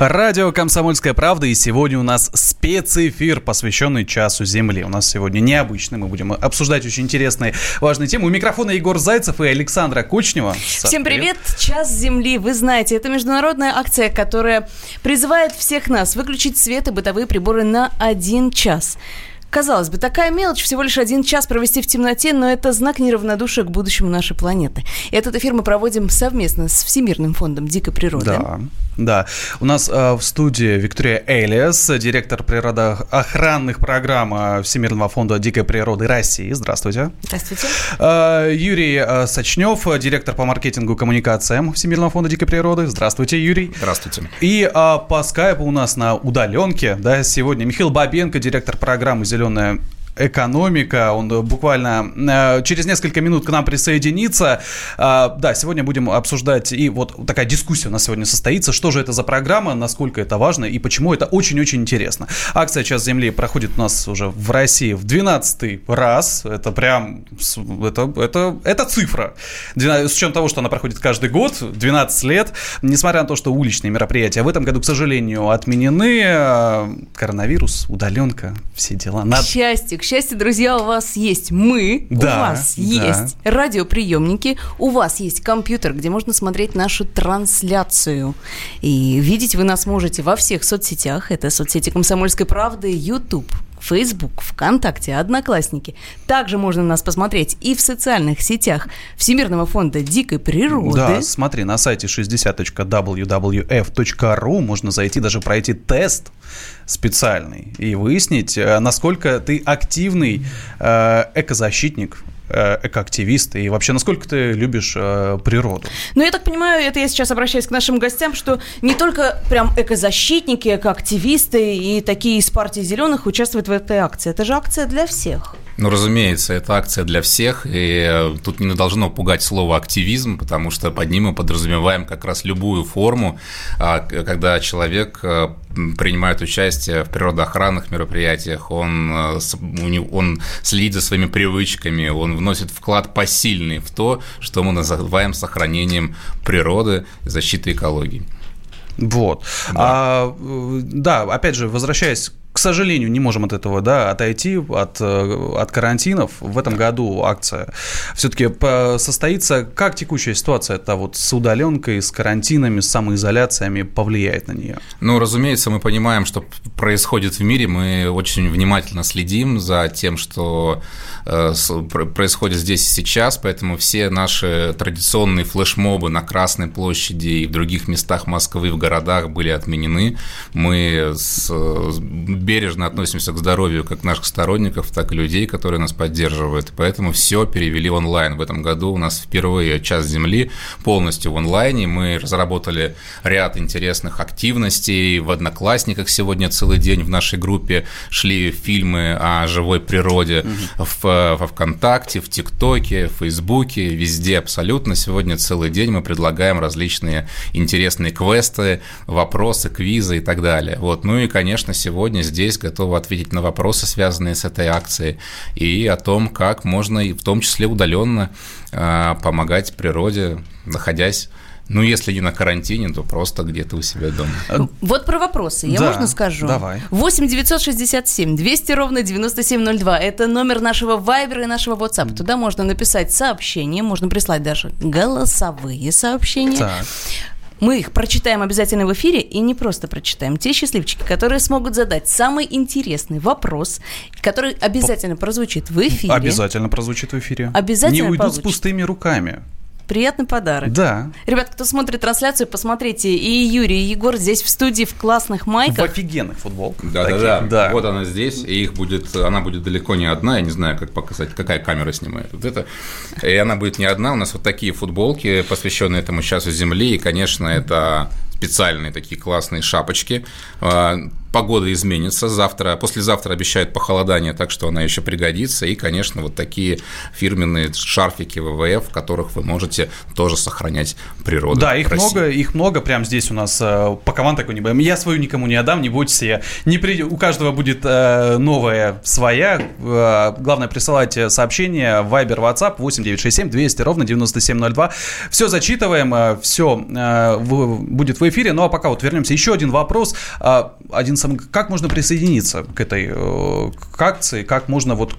Радио «Комсомольская правда» и сегодня у нас спецэфир, посвященный Часу Земли. У нас сегодня необычный, мы будем обсуждать очень интересные, важные темы. У микрофона Егор Зайцев и Александра Кучнева. Всем привет. привет! Час Земли, вы знаете, это международная акция, которая призывает всех нас выключить свет и бытовые приборы на один час. Казалось бы, такая мелочь, всего лишь один час провести в темноте, но это знак неравнодушия к будущему нашей планеты. И этот эфир мы проводим совместно с Всемирным фондом дикой природы. Да, да. У нас э, в студии Виктория Элиас, директор природоохранных программ э, Всемирного фонда дикой природы России. Здравствуйте. Здравствуйте. Э, Юрий э, Сочнев, директор по маркетингу и коммуникациям Всемирного фонда дикой природы. Здравствуйте, Юрий. Здравствуйте. И э, по скайпу у нас на удаленке, да, сегодня Михаил Бабенко, директор программы зеленая экономика. Он буквально э, через несколько минут к нам присоединится. А, да, сегодня будем обсуждать, и вот такая дискуссия у нас сегодня состоится, что же это за программа, насколько это важно и почему это очень-очень интересно. Акция «Час Земли» проходит у нас уже в России в 12 раз. Это прям, это, это, это цифра. С учетом того, что она проходит каждый год, 12 лет, несмотря на то, что уличные мероприятия в этом году, к сожалению, отменены, э, коронавирус, удаленка, все дела. К счастью, к счастью, друзья, у вас есть мы, да, у вас да. есть радиоприемники, у вас есть компьютер, где можно смотреть нашу трансляцию. И видеть вы нас можете во всех соцсетях. Это соцсети «Комсомольской правды», YouTube, Facebook, ВКонтакте, Одноклассники. Также можно нас посмотреть и в социальных сетях Всемирного фонда дикой природы. Да, смотри, на сайте 60.wwf.ru можно зайти, даже пройти тест специальный и выяснить, э, насколько ты активный э, экозащитник, экоактивист и вообще насколько ты любишь э, природу. Ну, я так понимаю, это я сейчас обращаюсь к нашим гостям, что не только прям экозащитники, экоактивисты и такие из партии зеленых участвуют в этой акции. Это же акция для всех. Ну, разумеется, это акция для всех, и э, тут не должно пугать слово «активизм», потому что под ним мы подразумеваем как раз любую форму, а, когда человек э, принимает участие в природоохранных мероприятиях, он, э, он следит за своими привычками, он вносит вклад посильный в то, что мы называем сохранением природы и защитой экологии. Вот. Да. А, да, опять же, возвращаясь к сожалению, не можем от этого да, отойти, от, э, от карантинов. В этом году акция все-таки состоится. Как текущая ситуация это вот с удаленкой, с карантинами, с самоизоляциями повлияет на нее? Ну, разумеется, мы понимаем, что происходит в мире. Мы очень внимательно следим за тем, что э, происходит здесь и сейчас, поэтому все наши традиционные флешмобы на Красной площади и в других местах Москвы, в городах были отменены. Мы с бережно относимся к здоровью как наших сторонников, так и людей, которые нас поддерживают. Поэтому все перевели онлайн. В этом году у нас впервые час Земли полностью в онлайне. Мы разработали ряд интересных активностей. В Одноклассниках сегодня целый день в нашей группе шли фильмы о живой природе угу. в, во ВКонтакте, в ТикТоке, в Фейсбуке, везде абсолютно. Сегодня целый день мы предлагаем различные интересные квесты, вопросы, квизы и так далее. Вот. Ну и, конечно, сегодня здесь готовы ответить на вопросы, связанные с этой акцией, и о том, как можно, в том числе удаленно, а, помогать природе, находясь ну, если не на карантине, то просто где-то у себя дома. Вот про вопросы. Я да, можно скажу? Давай. 8 967 200 ровно 9702. Это номер нашего Вайбера и нашего WhatsApp. Туда можно написать сообщение, можно прислать даже голосовые сообщения. Так. Мы их прочитаем обязательно в эфире и не просто прочитаем. Те счастливчики, которые смогут задать самый интересный вопрос, который обязательно прозвучит в эфире. Обязательно прозвучит в эфире. Обязательно Не уйдут получит. с пустыми руками. Приятный подарок. Да. Ребят, кто смотрит трансляцию, посмотрите. И Юрий, и Егор здесь в студии в классных майках. В офигенных футболках. Да, да, да, да. Вот она здесь, и их будет, она будет далеко не одна. Я не знаю, как показать, какая камера снимает. Вот это. И она будет не одна. У нас вот такие футболки, посвященные этому часу Земли. И, конечно, это специальные такие классные шапочки. Погода изменится. Завтра, послезавтра обещают похолодание, так что она еще пригодится. И, конечно, вот такие фирменные шарфики ВВФ, в которых вы можете тоже сохранять природу. Да, их России. много, их много. Прямо здесь у нас э, пакован такой не Я свою никому не отдам, не бойтесь. Я не при... У каждого будет э, новая своя. Э, главное, присылайте сообщение в Viber, WhatsApp 8967 200 ровно 9702. Все зачитываем, э, все э, в, будет в эфире. Ну а пока вот вернемся. Еще один вопрос. Э, один сам, как можно присоединиться к этой э, к акции, как можно вот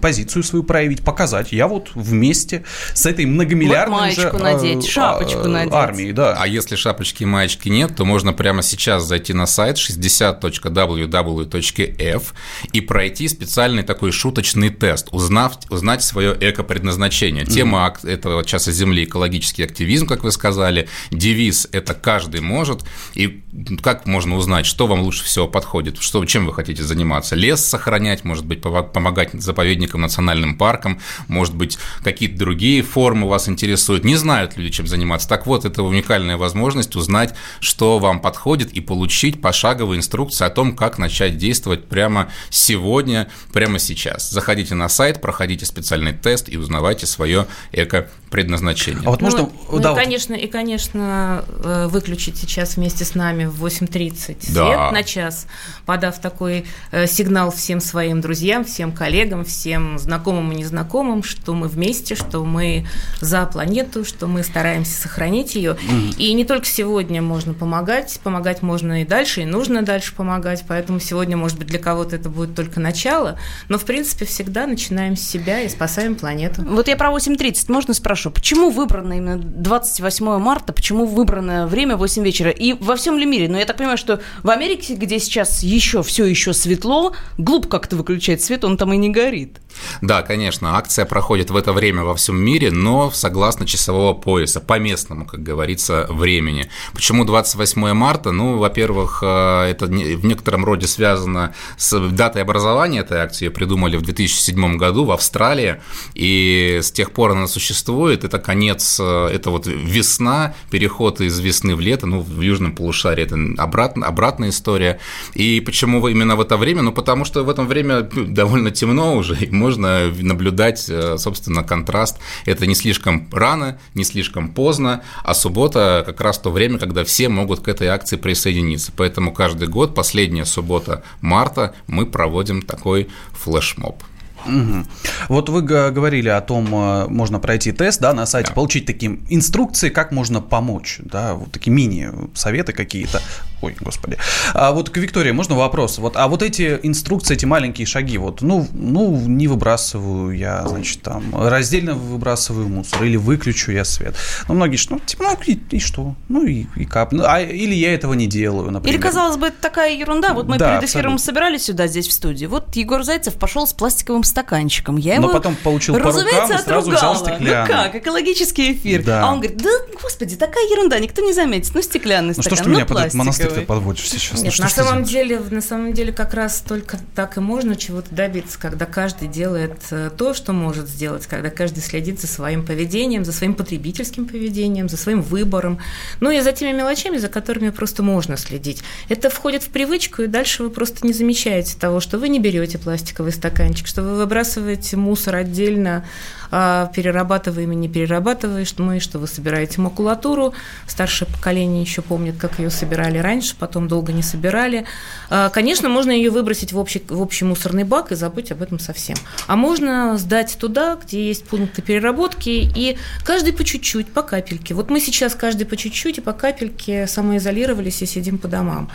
позицию свою проявить, показать. Я вот вместе с этой многомиллиардной вот маечку же, надеть, шапочку надеть. армией, да. А если шапочки и маечки нет, то можно прямо сейчас зайти на сайт 60.www.f и пройти специальный такой шуточный тест, узнав, узнать свое эко-предназначение. Тема mm-hmm. этого часа Земли – экологический активизм, как вы сказали. Девиз – это каждый может. И как можно узнать, что вам лучше всего подходит, что, чем вы хотите заниматься? Лес сохранять, может быть, помогать заповедникам, национальным паркам, может быть, какие-то другие формы вас интересуют. Не знают люди, чем заниматься. Так вот, это уникальная возможность узнать, что вам подходит и получить пошаговую инструкцию о том, как начать действовать прямо сегодня, прямо сейчас. Заходите на сайт, проходите специальный тест и узнавайте свое эко-предназначение. А вот можно... Ну, да, и, вот... конечно, и, конечно, э, выключить сейчас вместе с нами в 8.30 свет да. на час, подав такой э, сигнал всем своим друзьям, всем коллегам, всем знакомым и незнакомым, что мы вместе, что мы за планету, что мы стараемся сохранить ее. И не только сегодня можно помогать, помогать можно и дальше, и нужно дальше помогать, поэтому сегодня, может быть, для кого-то это будет только начало, но, в принципе, всегда начинаем с себя и спасаем планету. Вот я про 8.30 можно спрошу, почему выбрано именно 28 марта, почему выбрано время 8 вечера? И во всем ли мире? Но ну, я так понимаю, что в Америке, где сейчас еще все еще светло, глуп как-то выключать свет, он там и не горит. Да, конечно, акция проходит в это время во всем мире, но согласно часового пояса, по местному, как говорится, времени. Почему 28 марта? Ну, во-первых, э, это в некотором роде связано с датой образования этой акции. Ее придумали в 2007 году в Австралии, и с тех пор она существует. Это конец, э, это вот весна, переход из весны в лето, ну, в южном полушарии это обратно, обратная история. И почему именно в это время? Ну, потому что в это время ну, довольно темно уже, и можно наблюдать, э, собственно, контраст. Это не слишком рано, не слишком поздно, а суббота как раз то время, когда все могут к этой акции присоединиться. Поэтому каждый год, последняя суббота марта, мы проводим такой флешмоб. Угу. Вот вы говорили о том, э, можно пройти тест да, на сайте, да. получить такие инструкции, как можно помочь, да, вот такие мини-советы какие-то. Ой, господи. А вот к Виктории можно вопрос? Вот, а вот эти инструкции, эти маленькие шаги, вот, ну, ну, не выбрасываю я, значит, там, раздельно выбрасываю мусор или выключу я свет. Ну, многие, ну, типа, ну, и, и что? Ну, и, и кап. Ну, а, или я этого не делаю, например. Или, казалось бы, это такая ерунда. Вот мы да, перед эфиром абсолютно. собирались сюда, здесь, в студии. Вот Егор Зайцев пошел с пластиковым стаканчиком. Я его, Но потом получил по рукам и сразу взял стеклянный. Ну как, экологический эфир. Да. А он говорит, да, господи, такая ерунда, никто не заметит. Ну, стеклянный ну, стакан, что ж ты ну, меня под этот монастырь ты подводишь сейчас? Нет, ну, на самом деле, на самом деле как раз только так и можно чего-то добиться, когда каждый делает э, то, что может сделать, когда каждый следит за своим поведением, за своим потребительским поведением, за своим выбором, ну и за теми мелочами, за которыми просто можно следить. Это входит в привычку, и дальше вы просто не замечаете того, что вы не берете пластиковый стаканчик, что вы выбрасываете мусор отдельно, перерабатываем и не перерабатываем, что вы собираете макулатуру. Старшее поколение еще помнит, как ее собирали раньше, потом долго не собирали. А, конечно, можно ее выбросить в общий, в общий мусорный бак и забыть об этом совсем. А можно сдать туда, где есть пункты переработки, и каждый по чуть-чуть, по капельке. Вот мы сейчас каждый по чуть-чуть и по капельке самоизолировались и сидим по домам.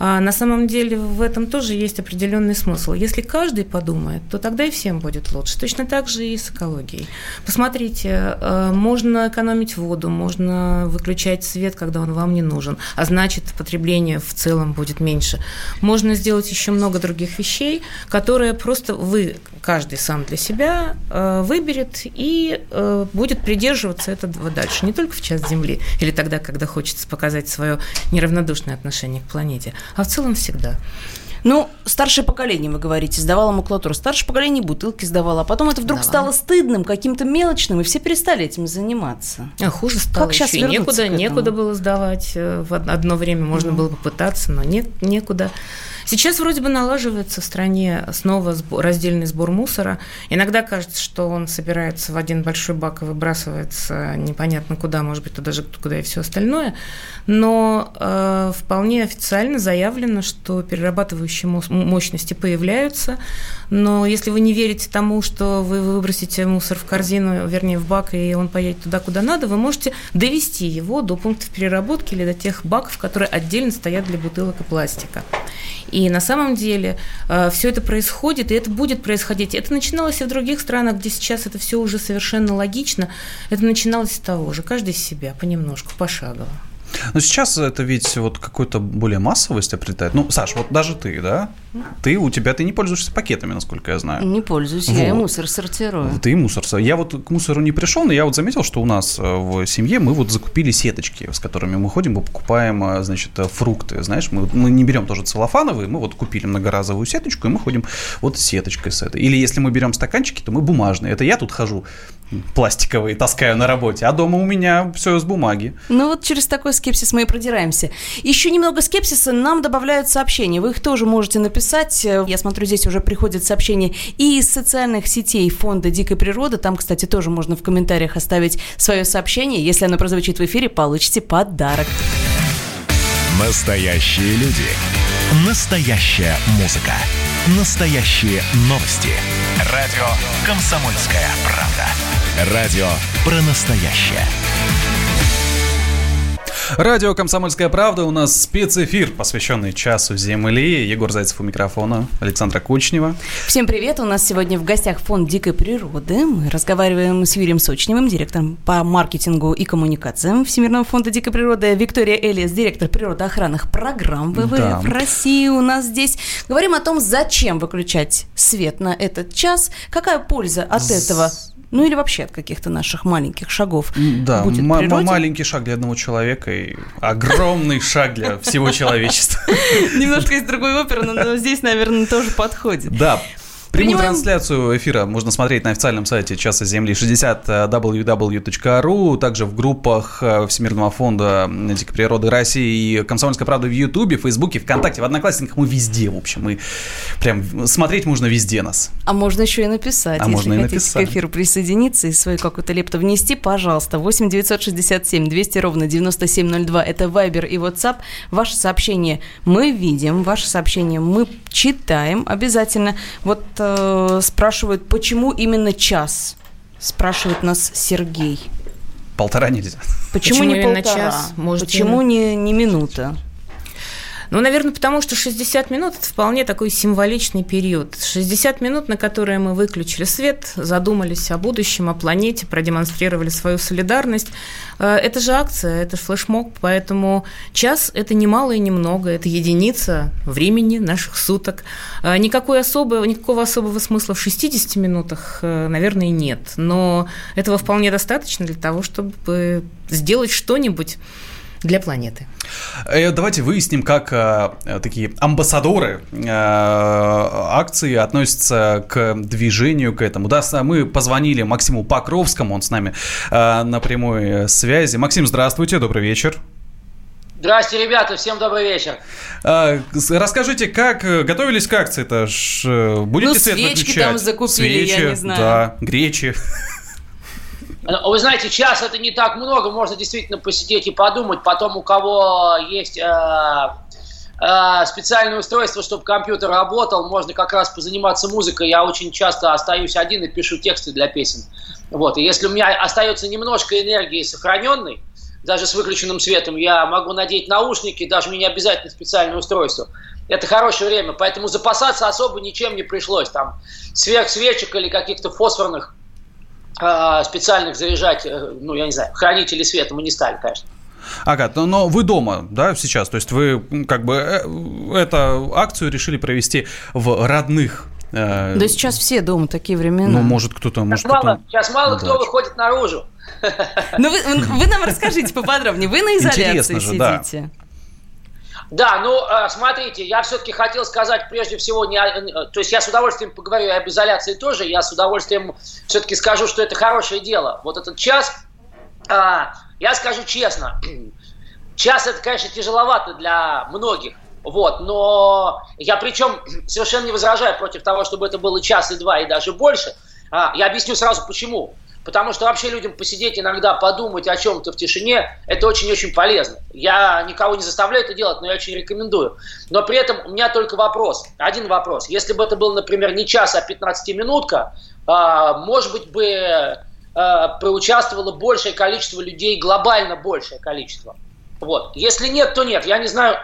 А на самом деле в этом тоже есть определенный смысл. Если каждый подумает, то тогда и всем будет лучше. Точно так же и с экологией энергией. Посмотрите, э, можно экономить воду, можно выключать свет, когда он вам не нужен, а значит, потребление в целом будет меньше. Можно сделать еще много других вещей, которые просто вы, каждый сам для себя, э, выберет и э, будет придерживаться этого дальше. Не только в час Земли или тогда, когда хочется показать свое неравнодушное отношение к планете, а в целом всегда. Ну, старшее поколение, вы говорите, сдавало макулатуру. Старшее поколение бутылки сдавало, а потом это вдруг Давала. стало стыдным, каким-то мелочным, и все перестали этим заниматься. А хуже стало. Как сейчас еще некуда, некуда было сдавать. Э, в одно время можно mm. было попытаться, но нет, некуда. Сейчас вроде бы налаживается в стране снова сбор, раздельный сбор мусора. Иногда кажется, что он собирается в один большой бак и выбрасывается непонятно куда, может быть, туда же, куда и все остальное. Но э, вполне официально заявлено, что перерабатывающие мощности появляются. Но если вы не верите тому, что вы выбросите мусор в корзину, вернее, в бак, и он поедет туда, куда надо, вы можете довести его до пунктов переработки или до тех баков, которые отдельно стоят для бутылок и пластика. И на самом деле э, все это происходит, и это будет происходить. Это начиналось и в других странах, где сейчас это все уже совершенно логично. Это начиналось с того же, каждый из себя, понемножку, пошагово. Но сейчас это ведь вот какую-то более массовость обретает. Ну, Саш, вот даже ты, да? Ты, у тебя, ты не пользуешься пакетами, насколько я знаю. Не пользуюсь, вот. я и мусор сортирую. Ты и мусор. Я вот к мусору не пришел, но я вот заметил, что у нас э, в семье мы вот закупили сеточки, с которыми мы ходим, мы покупаем, э, значит, э, фрукты. Знаешь, мы, мы не берем тоже целлофановые, мы вот купили многоразовую сеточку, и мы ходим вот с сеточкой с этой. Или если мы берем стаканчики, то мы бумажные. Это я тут хожу пластиковые таскаю на работе, а дома у меня все из бумаги. Ну вот через такой скепсис мы и продираемся. Еще немного скепсиса нам добавляют сообщения. Вы их тоже можете написать. Я смотрю, здесь уже приходят сообщения и из социальных сетей Фонда дикой природы. Там, кстати, тоже можно в комментариях оставить свое сообщение. Если оно прозвучит в эфире, получите подарок. Настоящие люди. Настоящая музыка. Настоящие новости. Радио «Комсомольская правда». Радио про настоящее. Радио «Комсомольская правда». У нас спецэфир, посвященный часу Земли. Егор Зайцев у микрофона, Александра Кучнева. Всем привет. У нас сегодня в гостях Фонд дикой природы. Мы разговариваем с Юрием Сочневым, директором по маркетингу и коммуникациям Всемирного фонда дикой природы. Виктория Элис, директор природоохранных программ ВВФ да. России у нас здесь. Говорим о том, зачем выключать свет на этот час, какая польза от этого ну или вообще от каких-то наших маленьких шагов. Да, будет м- маленький шаг для одного человека и огромный шаг для всего человечества. Немножко из другой оперы, но здесь, наверное, тоже подходит. Да, Прямую трансляцию эфира можно смотреть на официальном сайте Часа Земли 60 www.ru, также в группах э, Всемирного фонда дикой природы России и Комсомольская правда в Ютубе, Фейсбуке, ВКонтакте, в Одноклассниках, мы везде, в общем, мы прям смотреть можно везде нас. А можно еще и написать, а можно и написать. к эфиру присоединиться и свою какую-то лепту внести, пожалуйста, 8 967 200 ровно 9702, это Вайбер и WhatsApp, ваше сообщение мы видим, ваше сообщение мы читаем обязательно. Вот э, спрашивают, почему именно час? Спрашивает нас Сергей. Полтора нельзя. Почему, Почему не полтора? час? Может, Почему не, не минута? Ну, наверное, потому что 60 минут – это вполне такой символичный период. 60 минут, на которые мы выключили свет, задумались о будущем, о планете, продемонстрировали свою солидарность. Э, это же акция, это флешмоб, поэтому час – это немало и немного, это единица времени наших суток. Э, никакой особого, никакого особого смысла в 60 минутах, э, наверное, нет. Но этого вполне достаточно для того, чтобы сделать что-нибудь для планеты. Э, давайте выясним, как э, такие амбассадоры э, акции относятся к движению, к этому. Да, мы позвонили Максиму Покровскому, он с нами э, на прямой связи. Максим, здравствуйте, добрый вечер. Здравствуйте, ребята, всем добрый вечер. А, расскажите, как э, готовились к акции-то? Будете ну, свет свечки выключать? там закупили, свечи, я не знаю. Да, гречи. Ну, вы знаете, час это не так много, можно действительно посидеть и подумать. Потом у кого есть э, э, специальное устройство, чтобы компьютер работал, можно как раз позаниматься музыкой. Я очень часто остаюсь один и пишу тексты для песен. Вот. И если у меня остается немножко энергии сохраненной, даже с выключенным светом, я могу надеть наушники, даже мне не обязательно специальное устройство. Это хорошее время, поэтому запасаться особо ничем не пришлось. Там сверх свечек или каких-то фосфорных специальных заряжать, э, ну, я не знаю, хранители света мы не стали, конечно. Ага, но вы дома, да, сейчас? То есть вы как бы э, эту акцию решили провести в родных э, да сейчас все дома такие времена. Ну, может, кто-то... Может, сейчас, мало, сейчас мало кто выходит наружу. Ну, вы, вы нам расскажите поподробнее. Вы на изоляции Интересно же, сидите. Да. Да, ну, э, смотрите, я все-таки хотел сказать прежде всего, не, э, то есть я с удовольствием поговорю об изоляции тоже, я с удовольствием все-таки скажу, что это хорошее дело. Вот этот час, а, я скажу честно, час это, конечно, тяжеловато для многих, Вот, но я причем совершенно не возражаю против того, чтобы это было час и два, и даже больше. А, я объясню сразу почему. Потому что вообще людям посидеть иногда, подумать о чем-то в тишине, это очень-очень полезно. Я никого не заставляю это делать, но я очень рекомендую. Но при этом у меня только вопрос, один вопрос. Если бы это был, например, не час, а 15-минутка, а, может быть бы а, проучаствовало большее количество людей, глобально большее количество. Вот. Если нет, то нет. Я не знаю.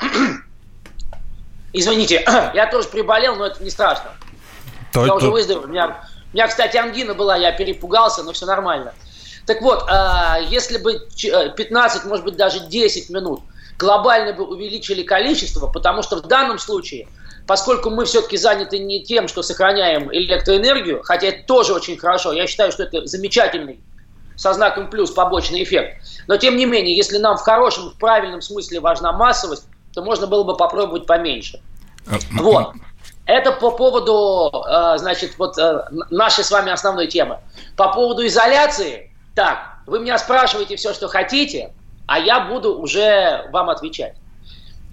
Извините, я тоже приболел, но это не страшно. То, я то... уже выздоровел. У меня у меня, кстати, ангина была, я перепугался, но все нормально. Так вот, а, если бы 15, э, может быть, даже 10 минут глобально бы увеличили количество, потому что в данном случае, поскольку мы все-таки заняты не тем, что сохраняем электроэнергию, хотя это тоже очень хорошо, я считаю, что это замечательный со знаком плюс побочный эффект. Но тем не менее, если нам в хорошем, в правильном смысле важна массовость, то можно было бы попробовать поменьше. Э, вот. Это по поводу, э, значит, вот э, нашей с вами основной темы. По поводу изоляции, так, вы меня спрашиваете все, что хотите, а я буду уже вам отвечать.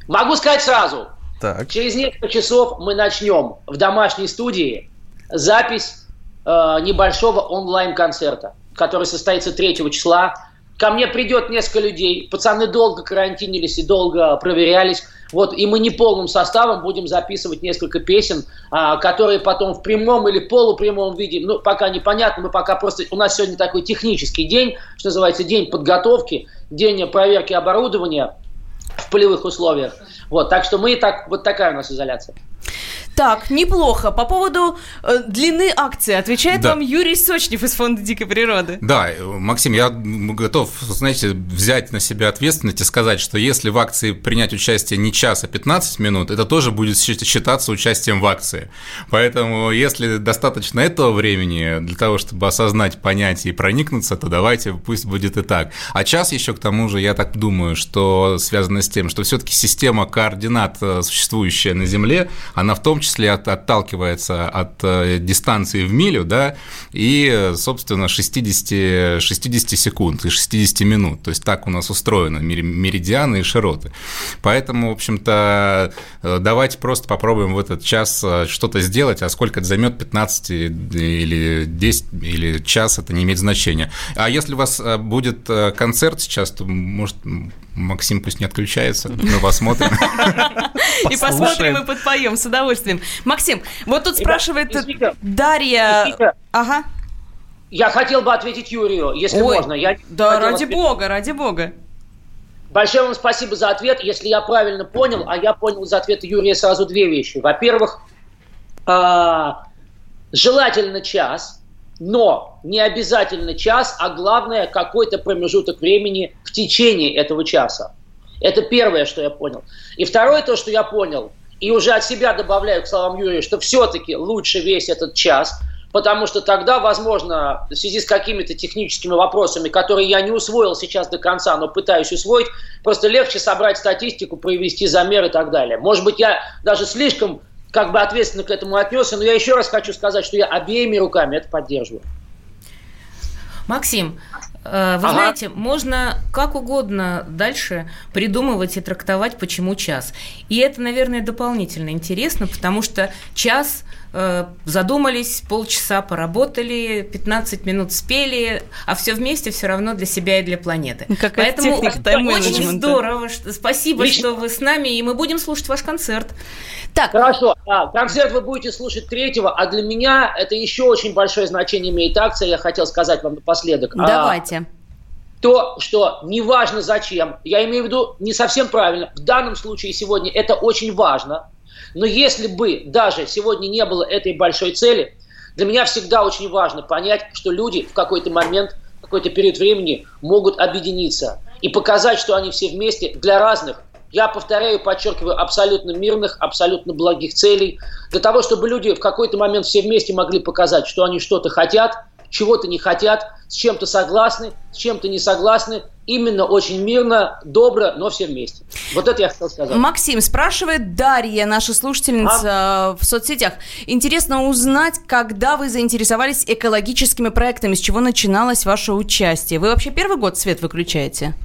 Могу сказать сразу, так. через несколько часов мы начнем в домашней студии запись э, небольшого онлайн-концерта, который состоится 3 числа. Ко мне придет несколько людей. Пацаны долго карантинились и долго проверялись. Вот, и мы не полным составом будем записывать несколько песен, а, которые потом в прямом или полупрямом виде, ну, пока непонятно, мы пока просто, у нас сегодня такой технический день, что называется, день подготовки, день проверки оборудования в полевых условиях. Вот, так что мы так, вот такая у нас изоляция. Так, неплохо. По поводу э, длины акции отвечает да. вам Юрий Сочнев из Фонда дикой природы. Да, Максим, я готов, знаете, взять на себя ответственность и сказать, что если в акции принять участие не час, а 15 минут, это тоже будет считаться участием в акции. Поэтому, если достаточно этого времени для того, чтобы осознать, понять и проникнуться, то давайте пусть будет и так. А час еще к тому же, я так думаю, что связано с тем, что все-таки система координат, э, существующая на Земле, она в том числе числе от, отталкивается от э, дистанции в милю, да, и, собственно, 60, 60 секунд и 60 минут. То есть так у нас устроено меридианы и широты. Поэтому, в общем-то, э, давайте просто попробуем в этот час э, что-то сделать, а сколько это займет, 15 или 10 или час, это не имеет значения. А если у вас будет концерт сейчас, то, может, Максим пусть не отключается, мы посмотрим. И посмотрим и подпоем с удовольствием. Максим, вот тут спрашивает Дарья... Ага. Я хотел бы ответить Юрию, если можно. да, ради бога, ради бога. Большое вам спасибо за ответ. Если я правильно понял, а я понял из ответа Юрия сразу две вещи. Во-первых, а, желательно час – но не обязательно час, а главное какой-то промежуток времени в течение этого часа. Это первое, что я понял. И второе, то, что я понял, и уже от себя добавляю к словам Юрия, что все-таки лучше весь этот час, потому что тогда, возможно, в связи с какими-то техническими вопросами, которые я не усвоил сейчас до конца, но пытаюсь усвоить, просто легче собрать статистику, провести замер и так далее. Может быть, я даже слишком как бы ответственно к этому отнесся, но я еще раз хочу сказать, что я обеими руками это поддерживаю. Максим, вы ага. знаете, можно как угодно дальше придумывать и трактовать, почему час. И это, наверное, дополнительно интересно, потому что час Э, задумались, полчаса поработали, 15 минут спели, а все вместе все равно для себя и для планеты. Ну, какая Поэтому очень здорово, что, спасибо, Лично. что вы с нами, и мы будем слушать ваш концерт. Так. Хорошо, а, концерт вы будете слушать третьего, а для меня это еще очень большое значение имеет акция, я хотел сказать вам напоследок. А, Давайте. А, то, что неважно зачем, я имею в виду не совсем правильно, в данном случае сегодня это очень важно – но если бы даже сегодня не было этой большой цели, для меня всегда очень важно понять, что люди в какой-то момент, в какой-то период времени могут объединиться и показать, что они все вместе для разных, я повторяю, подчеркиваю, абсолютно мирных, абсолютно благих целей, для того, чтобы люди в какой-то момент все вместе могли показать, что они что-то хотят, чего-то не хотят, с чем-то согласны, с чем-то не согласны, именно очень мирно, добро, но все вместе. Вот это я хотел сказать. Максим, спрашивает Дарья, наша слушательница а? в соцсетях. Интересно узнать, когда вы заинтересовались экологическими проектами, с чего начиналось ваше участие. Вы вообще первый год свет выключаете?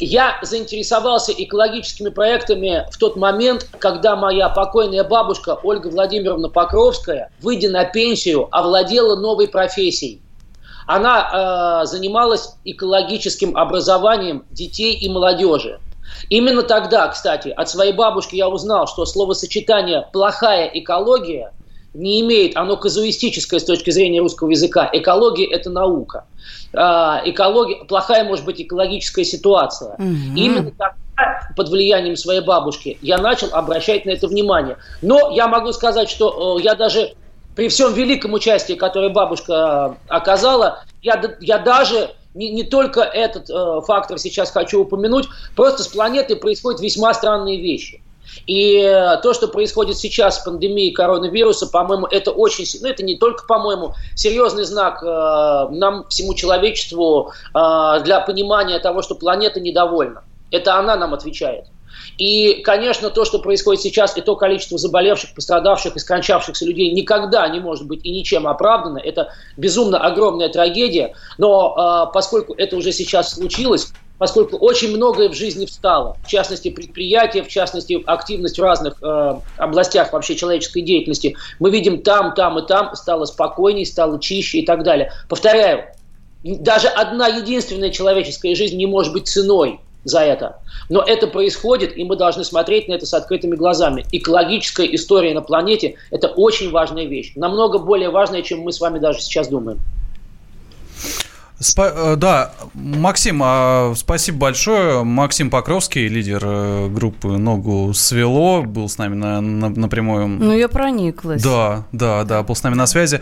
Я заинтересовался экологическими проектами в тот момент, когда моя покойная бабушка Ольга Владимировна Покровская, выйдя на пенсию, овладела новой профессией. Она э, занималась экологическим образованием детей и молодежи. Именно тогда, кстати, от своей бабушки я узнал, что словосочетание «плохая экология» не имеет, оно казуистическое с точки зрения русского языка. Экология – это наука. А, экология, плохая может быть экологическая ситуация. Угу. Именно тогда, под влиянием своей бабушки, я начал обращать на это внимание. Но я могу сказать, что я даже при всем великом участии, которое бабушка оказала, я, я даже не, не только этот э, фактор сейчас хочу упомянуть, просто с планетой происходят весьма странные вещи. И то, что происходит сейчас с пандемией коронавируса, по-моему, это очень, ну это не только, по-моему, серьезный знак э, нам, всему человечеству, э, для понимания того, что планета недовольна. Это она нам отвечает. И, конечно, то, что происходит сейчас, и то количество заболевших, пострадавших и скончавшихся людей никогда не может быть и ничем оправдано. Это безумно огромная трагедия. Но э, поскольку это уже сейчас случилось, поскольку очень многое в жизни встало, в частности предприятия, в частности активность в разных э, областях вообще человеческой деятельности, мы видим там, там и там стало спокойнее, стало чище и так далее. Повторяю, даже одна единственная человеческая жизнь не может быть ценой за это. Но это происходит, и мы должны смотреть на это с открытыми глазами. Экологическая история на планете – это очень важная вещь. Намного более важная, чем мы с вами даже сейчас думаем. Спа- э, да, Максим, а, спасибо большое. Максим Покровский, лидер э, группы «Ногу свело», был с нами на, на, на прямом... Ну, я прониклась. Да, да, да, был с нами на связи.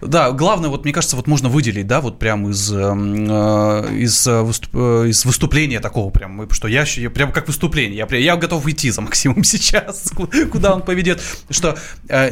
Да, главное, вот мне кажется, вот можно выделить, да, вот прям из, эм, э, из, э, э, из выступления такого прям, что я, я прям как выступление, я, я готов идти за Максимом сейчас, куда он поведет, что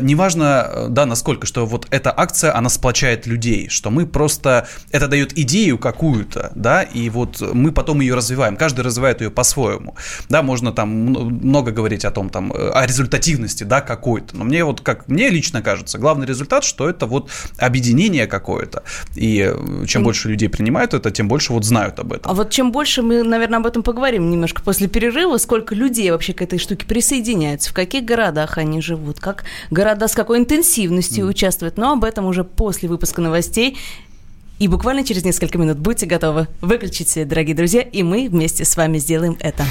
неважно, да, насколько, что вот эта акция, она сплочает людей, что мы просто, это дает идею какую-то, да, и вот мы потом ее развиваем, каждый развивает ее по-своему, да, можно там много говорить о том, там, о результативности, да, какой-то, но мне вот, как мне лично кажется, главный результат, что это вот объединение какое-то. И э, чем больше людей принимают это, тем больше вот знают об этом. А вот чем больше мы, наверное, об этом поговорим немножко после перерыва, сколько людей вообще к этой штуке присоединяются, в каких городах они живут, как города с какой интенсивностью mm. участвуют. Но об этом уже после выпуска новостей. И буквально через несколько минут будьте готовы выключить свет, дорогие друзья, и мы вместе с вами сделаем это.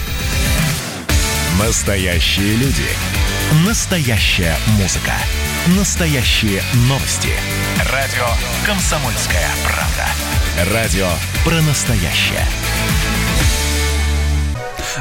Настоящие люди. Настоящая музыка. Настоящие новости. Радио «Комсомольская правда». Радио про настоящее.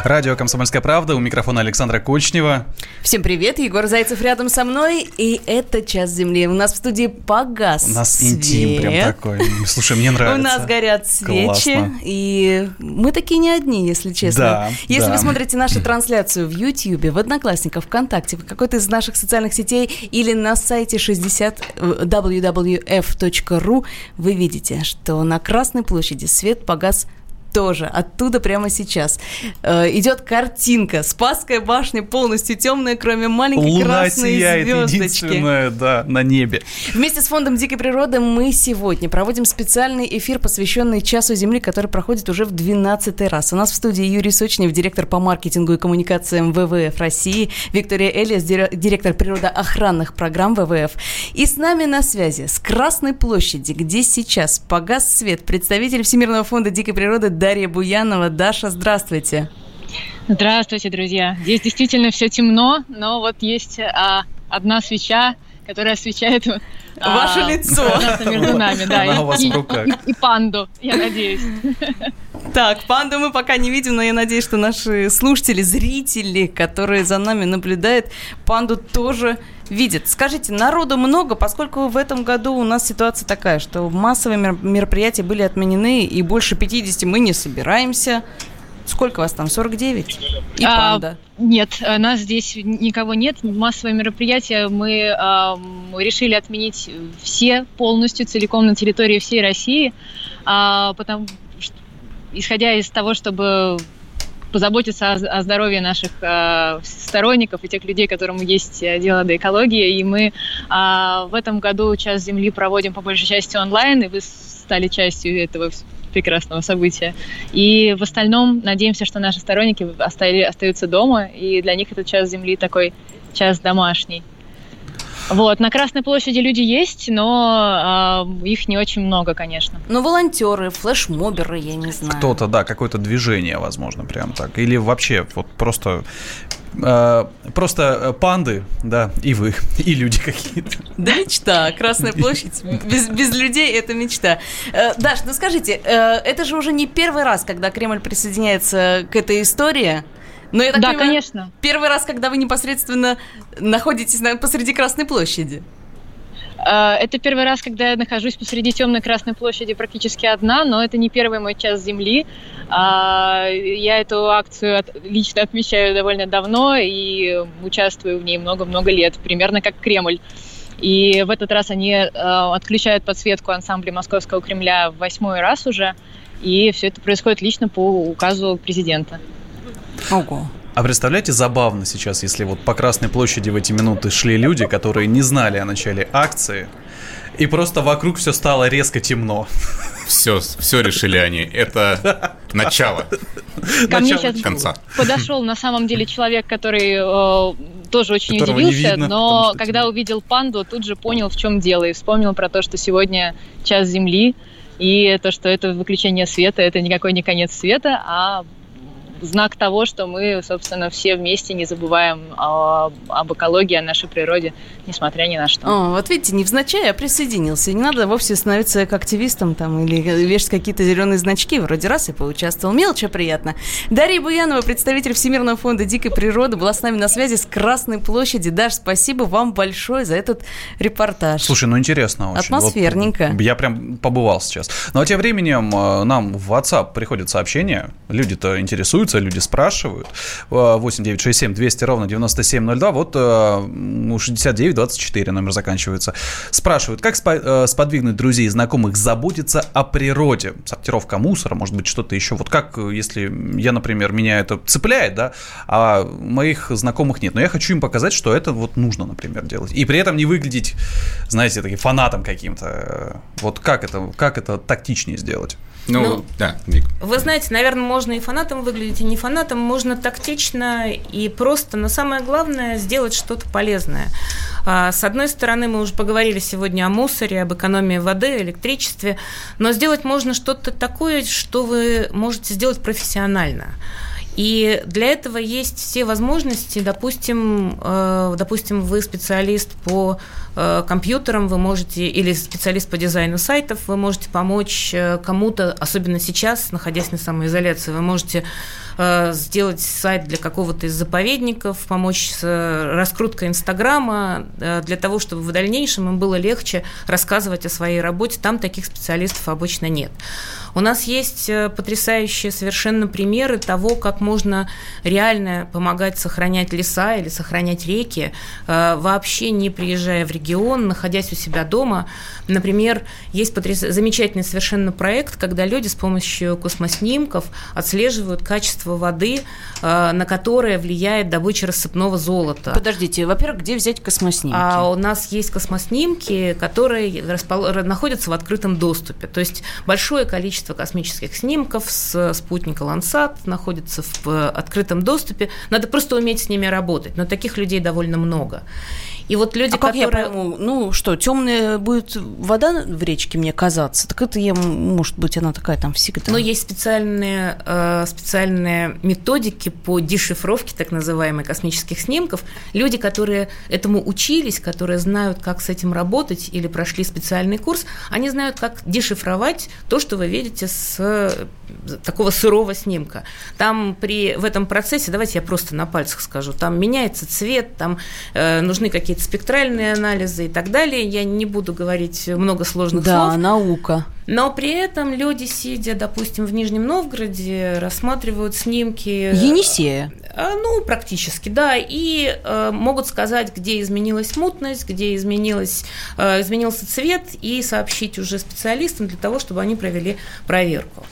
Радио «Комсомольская правда». У микрофона Александра Кочнева. Всем привет. Егор Зайцев рядом со мной. И это «Час земли». У нас в студии погас У нас свет. интим прям такой. Слушай, мне нравится. У нас горят свечи. Классно. И мы такие не одни, если честно. Да, если да. вы смотрите нашу трансляцию в YouTube, в Одноклассниках, ВКонтакте, в какой-то из наших социальных сетей или на сайте 60 www.f.ru, вы видите, что на Красной площади свет погас тоже оттуда прямо сейчас. Э, идет картинка. Спасская башня полностью темная, кроме маленькой Луна красной сияет звездочки. единственная, да, на небе. Вместе с Фондом дикой природы мы сегодня проводим специальный эфир, посвященный Часу Земли, который проходит уже в 12 раз. У нас в студии Юрий Сочнев, директор по маркетингу и коммуникациям ВВФ России, Виктория Элиас, директор природоохранных программ ВВФ. И с нами на связи с Красной площади, где сейчас погас свет, представитель Всемирного фонда дикой природы Дарья Буянова. Даша, здравствуйте. Здравствуйте, друзья. Здесь действительно все темно, но вот есть а, одна свеча, которая освещает а, ваше лицо между нами, да, Она и, у вас и, в руках. И, и панду, я надеюсь. Так, панду мы пока не видим, но я надеюсь, что наши слушатели, зрители, которые за нами наблюдают, панду тоже видят. Скажите, народу много, поскольку в этом году у нас ситуация такая, что массовые мероприятия были отменены, и больше 50 мы не собираемся. Сколько вас там? 49? И А, панда. Нет, э, нас здесь никого нет. Массовые мероприятия мы ам, решили отменить все полностью, целиком на территории всей России, а, потому что, исходя из того, чтобы позаботиться о, о здоровье наших э, сторонников и тех людей, которым есть э, дело до экологии. И мы э, в этом году «Час Земли» проводим по большей части онлайн, и вы стали частью этого прекрасного события. И в остальном надеемся, что наши сторонники остаются дома, и для них этот час Земли такой час домашний. Вот, на Красной площади люди есть, но э, их не очень много, конечно. Ну, волонтеры, флешмоберы, я не знаю. Кто-то, да, какое-то движение, возможно, прям так. Или вообще вот просто просто панды, да, и вы, и люди какие-то. Да мечта, Красная площадь без, без людей это мечта. Э, Даш, ну скажите, э, это же уже не первый раз, когда Кремль присоединяется к этой истории. Но я так да, понимаю, конечно. Первый раз, когда вы непосредственно находитесь на, посреди Красной площади. Э, это первый раз, когда я нахожусь посреди темной Красной площади практически одна, но это не первый мой час Земли. А, я эту акцию лично отмечаю довольно давно и участвую в ней много-много лет, примерно как Кремль. И в этот раз они э, отключают подсветку ансамбля Московского Кремля в восьмой раз уже, и все это происходит лично по указу президента. Ого. А представляете, забавно сейчас, если вот по Красной площади в эти минуты шли люди, которые не знали о начале акции, и просто вокруг все стало резко темно. Все, все решили они. Это начало. Ко мне сейчас конца. подошел на самом деле человек, который э, тоже очень Которого удивился, видно, но когда темно. увидел панду, тут же понял, в чем дело, и вспомнил про то, что сегодня час Земли, и то, что это выключение света, это никакой не конец света, а знак того, что мы, собственно, все вместе не забываем о, об экологии, о нашей природе, несмотря ни на что. О, вот видите, невзначай я присоединился. Не надо вовсе становиться как активистом там или вешать какие-то зеленые значки. Вроде раз и поучаствовал. Мелочь, а приятно. Дарья Буянова, представитель Всемирного фонда дикой природы, была с нами на связи с Красной площади. Даш, спасибо вам большое за этот репортаж. Слушай, ну интересно очень. Атмосферненько. Вот, я прям побывал сейчас. Но ну, а тем временем э, нам в WhatsApp приходят сообщения. Люди-то интересуются интересуются, люди спрашивают. 8967 200 ровно 9702. Вот 6924 ну, номер заканчивается. Спрашивают, как э, сподвигнуть друзей и знакомых заботиться о природе? Сортировка мусора, может быть, что-то еще. Вот как, э, если я, например, меня это цепляет, да, а моих знакомых нет. Но я хочу им показать, что это вот нужно, например, делать. И при этом не выглядеть, знаете, таким фанатом каким-то. Вот как это, как это тактичнее сделать? Ну, ну да, Вик. Вы знаете, наверное, можно и фанатом выглядеть, и не фанатом. Можно тактично и просто, но самое главное, сделать что-то полезное. А, с одной стороны, мы уже поговорили сегодня о мусоре, об экономии воды, электричестве, но сделать можно что-то такое, что вы можете сделать профессионально. И для этого есть все возможности, допустим, э, допустим, вы специалист по э, компьютерам, вы можете, или специалист по дизайну сайтов, вы можете помочь э, кому-то, особенно сейчас, находясь на самоизоляции, вы можете сделать сайт для какого-то из заповедников, помочь с раскруткой Инстаграма, для того, чтобы в дальнейшем им было легче рассказывать о своей работе. Там таких специалистов обычно нет. У нас есть э, потрясающие совершенно примеры того, как можно реально помогать сохранять леса или сохранять реки, э, вообще не приезжая в регион, находясь у себя дома. Например, есть потряс... замечательный совершенно проект, когда люди с помощью космоснимков отслеживают качество воды, э, на которое влияет добыча рассыпного золота. Подождите, во-первых, где взять космоснимки? А у нас есть космоснимки, которые распол... находятся в открытом доступе. То есть большое количество количество космических снимков с спутника Landsat находится в открытом доступе. Надо просто уметь с ними работать. Но таких людей довольно много. И вот люди, а как которые... я пойму, ну что, темная будет вода в речке мне казаться? Так это я, может быть, она такая там всегда. Но есть специальные, э, специальные методики по дешифровке так называемых космических снимков. Люди, которые этому учились, которые знают, как с этим работать или прошли специальный курс, они знают, как дешифровать то, что вы видите с э, такого сырого снимка. Там при, в этом процессе, давайте я просто на пальцах скажу, там меняется цвет, там э, нужны какие какие-то спектральные анализы и так далее. Я не буду говорить много сложных да, слов. Да, наука. Но при этом люди, сидя, допустим, в Нижнем Новгороде, рассматривают снимки... Енисея. А, ну, практически, да, и э, могут сказать, где изменилась мутность, где изменилась, э, изменился цвет, и сообщить уже специалистам для того, чтобы они провели проверку.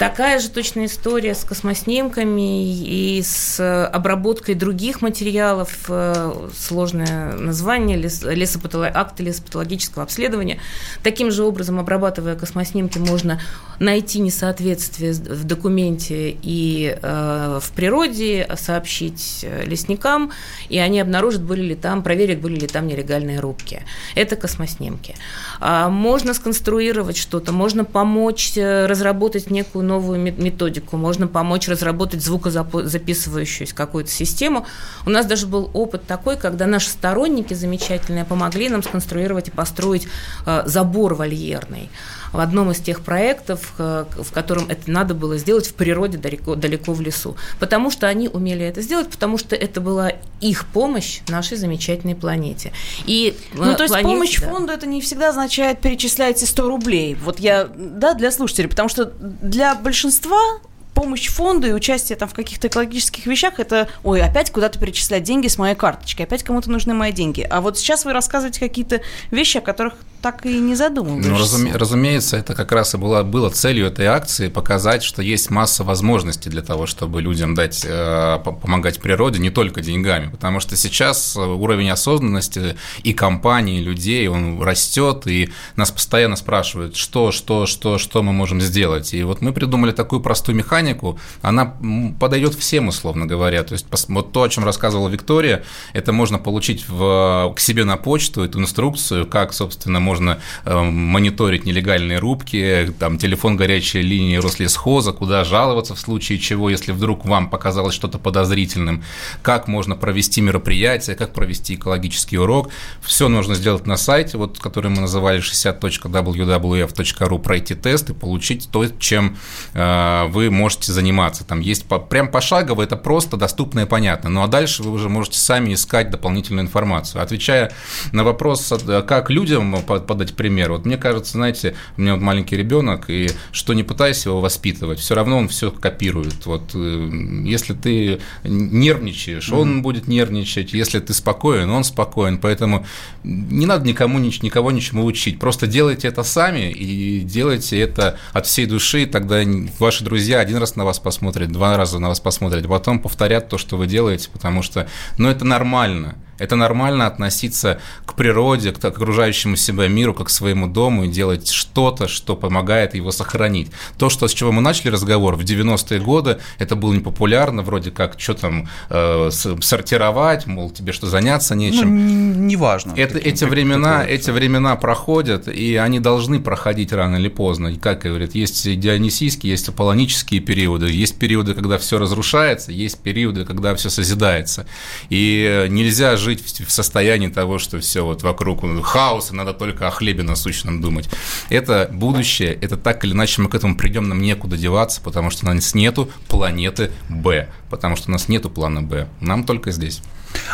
Такая же точная история с космоснимками и с обработкой других материалов, э, сложное название, лесопатолог... акты лесопатологического обследования. Таким же образом, обрабатывая космоснимки, можно найти несоответствие в документе и э, в природе, сообщить э, лесникам, и они обнаружат, были ли там, проверят, были ли там нелегальные рубки. Это космоснимки. А можно сконструировать что-то, можно помочь разработать некую новую методику, можно помочь разработать звукозаписывающую какую-то систему. У нас даже был опыт такой, когда наши сторонники замечательные помогли нам сконструировать и построить э, забор вольерный в одном из тех проектов, э, в котором это надо было сделать в природе далеко, далеко в лесу. Потому что они умели это сделать, потому что это была их помощь нашей замечательной планете. И э, ну, то есть планете, помощь да. фонду это не всегда означает перечисляйте 100 рублей. Вот я, да, для слушателей, потому что для большинства помощь фонду и участие там в каких-то экологических вещах, это, ой, опять куда-то перечислять деньги с моей карточки, опять кому-то нужны мои деньги. А вот сейчас вы рассказываете какие-то вещи, о которых так и не задумываешься. Ну, разуме, разумеется, это как раз и было, было целью этой акции показать, что есть масса возможностей для того, чтобы людям дать, э, помогать природе не только деньгами, потому что сейчас уровень осознанности и компании, и людей, он растет, и нас постоянно спрашивают, что, что, что, что мы можем сделать. И вот мы придумали такую простую механику, она подойдет всем, условно говоря. То есть вот то, о чем рассказывала Виктория, это можно получить в, к себе на почту, эту инструкцию, как, собственно, можно э, мониторить нелегальные рубки, там, телефон горячей линии Рослесхоза, куда жаловаться в случае чего, если вдруг вам показалось что-то подозрительным, как можно провести мероприятие, как провести экологический урок. Все нужно сделать на сайте, вот, который мы называли 60.wwf.ru, пройти тест и получить то, чем э, вы можете заниматься. Там есть по, прям пошагово, это просто доступно и понятно. Ну а дальше вы уже можете сами искать дополнительную информацию. Отвечая на вопрос, э, как людям подать пример, вот мне кажется, знаете, у меня маленький ребенок, и что не пытайся его воспитывать, все равно он все копирует. Вот э, если ты нервничаешь, mm-hmm. он будет нервничать, если ты спокоен, он спокоен, поэтому не надо никому никого ничему учить, просто делайте это сами и делайте это от всей души, тогда ваши друзья один раз на вас посмотрят, два раза на вас посмотрят, потом повторят то, что вы делаете, потому что, ну, это нормально. Это нормально относиться к природе, к окружающему себя миру, как к своему дому и делать что-то, что помогает его сохранить. То, что, с чего мы начали разговор в 90-е годы, это было непопулярно, вроде как, что там, э, сортировать, мол, тебе что, заняться нечем. Ну, неважно. Это, таким, эти, времена, эти времена проходят, и они должны проходить рано или поздно. И, как говорят, есть дионисийские, есть аполлонические периоды, есть периоды, когда все разрушается, есть периоды, когда все созидается. И нельзя жить жить в состоянии того, что все вот вокруг хаос, и надо только о хлебе насущном думать. Это будущее, это так или иначе мы к этому придем, нам некуда деваться, потому что у нас нету планеты Б, потому что у нас нету плана Б, нам только здесь.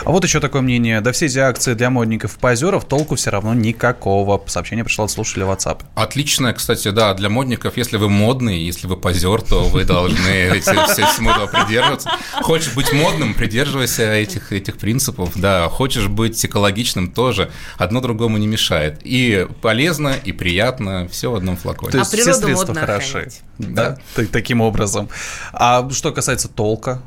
А вот еще такое мнение. Да все эти акции для модников и позеров толку все равно никакого. Сообщение пришло от слушателя WhatsApp. Отлично, кстати, да, для модников, если вы модный, если вы позер, то вы должны эти, все, всему этого придерживаться. Хочешь быть модным, придерживайся этих, этих принципов. Да, хочешь быть экологичным тоже. Одно другому не мешает. И полезно, и приятно, все в одном флаконе. То есть а все средства хороши. Да, да, таким образом. А что касается толка,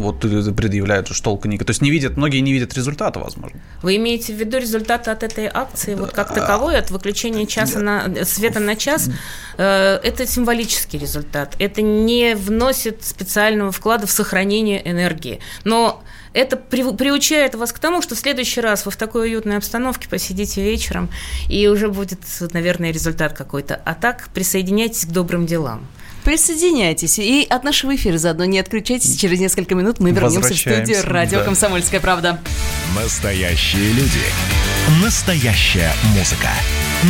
вот предъявляют, что толка не... То есть не видят, многие не видят результата, возможно. Вы имеете в виду результаты от этой акции, вот как таковой, от выключения часа на, света на час? Э, это символический результат. Это не вносит специального вклада в сохранение энергии. Но это при, приучает вас к тому, что в следующий раз вы в такой уютной обстановке посидите вечером, и уже будет, наверное, результат какой-то. А так присоединяйтесь к добрым делам. Присоединяйтесь. И от нашего эфира заодно не отключайтесь. Через несколько минут мы вернемся в студию «Радио да. Комсомольская правда». Настоящие люди. Настоящая музыка.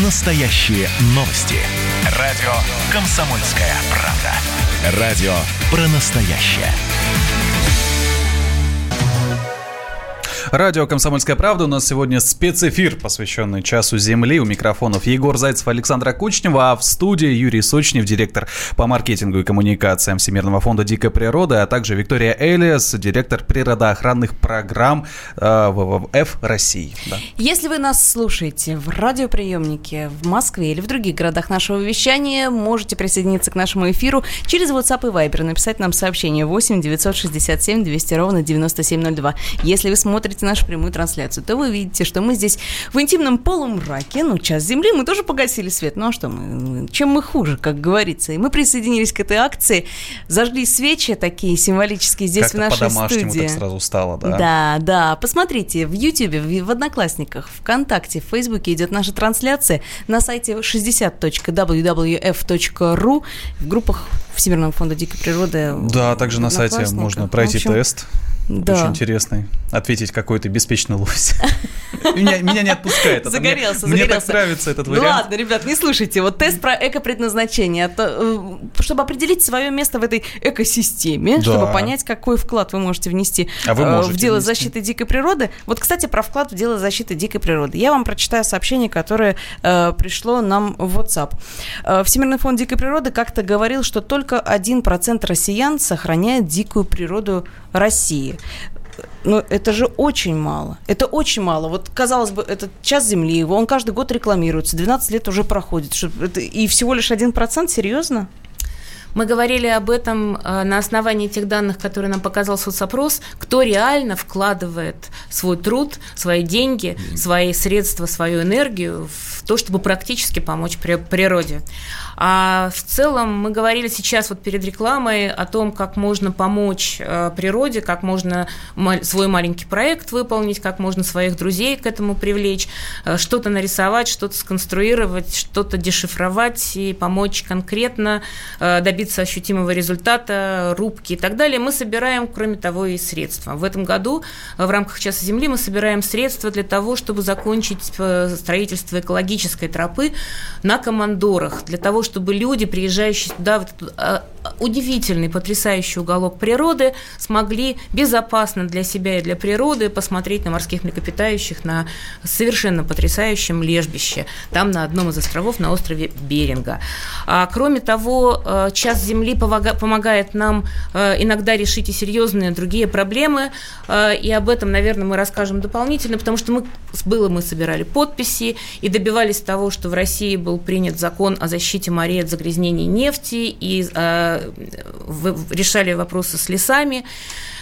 Настоящие новости. Радио «Комсомольская правда». Радио про настоящее. Радио «Комсомольская правда». У нас сегодня спецэфир, посвященный Часу Земли. У микрофонов Егор Зайцев, Александра Кучнева, а в студии Юрий Сочнев, директор по маркетингу и коммуникациям Всемирного фонда дикой природы, а также Виктория Элиас, директор природоохранных программ э, ВВФ России. Да. Если вы нас слушаете в радиоприемнике в Москве или в других городах нашего вещания, можете присоединиться к нашему эфиру через WhatsApp и Viber, написать нам сообщение 8 967 200 ровно 9702. Если вы смотрите нашу прямую трансляцию, то вы видите, что мы здесь в интимном полумраке, ну, час земли, мы тоже погасили свет. Ну, а что мы, чем мы хуже, как говорится. И мы присоединились к этой акции, зажгли свечи такие символические здесь как в нашей по-домашнему студии. так сразу стало, да? Да, да. Посмотрите, в Ютьюбе, в, в Одноклассниках, ВКонтакте, в Фейсбуке идет наша трансляция на сайте 60.wwf.ru в группах Всемирного фонда дикой природы. Да, также на сайте можно пройти общем, тест. Да. Очень интересный. Ответить какой-то беспечный лось. меня, меня не отпускает. Это загорелся, мне, загорелся. Мне так нравится этот вариант. Ладно, ребят, не слушайте. Вот тест про экопредназначение. Это, чтобы определить свое место в этой экосистеме, да. чтобы понять, какой вклад вы можете внести а вы в дело внести. защиты дикой природы. Вот, кстати, про вклад в дело защиты дикой природы. Я вам прочитаю сообщение, которое э, пришло нам в WhatsApp. Э, Всемирный фонд дикой природы как-то говорил, что только 1% россиян сохраняет дикую природу России. Но это же очень мало. Это очень мало. Вот, казалось бы, этот час земли, его он каждый год рекламируется, 12 лет уже проходит. И всего лишь 1%? Серьезно? Мы говорили об этом э, на основании тех данных, которые нам показал соцопрос, кто реально вкладывает свой труд, свои деньги, свои средства, свою энергию в то, чтобы практически помочь природе. А в целом мы говорили сейчас вот перед рекламой о том, как можно помочь э, природе, как можно свой маленький проект выполнить, как можно своих друзей к этому привлечь, э, что-то нарисовать, что-то сконструировать, что-то дешифровать и помочь конкретно э, добиться ощутимого результата, рубки и так далее. Мы собираем, кроме того, и средства. В этом году в рамках Часа Земли мы собираем средства для того, чтобы закончить строительство экологической тропы на командорах, для того, чтобы люди, приезжающие туда, в этот а, удивительный, потрясающий уголок природы, смогли безопасно для себя и для природы посмотреть на морских млекопитающих на совершенно потрясающем лежбище, там на одном из островов на острове Беринга. А, кроме того, э, час Земли помогает нам э, иногда решить и серьезные другие проблемы, э, и об этом, наверное, мы расскажем дополнительно, потому что мы было мы собирали подписи и добивались того, что в России был принят закон о защите морей от загрязнений нефти и э, решали вопросы с лесами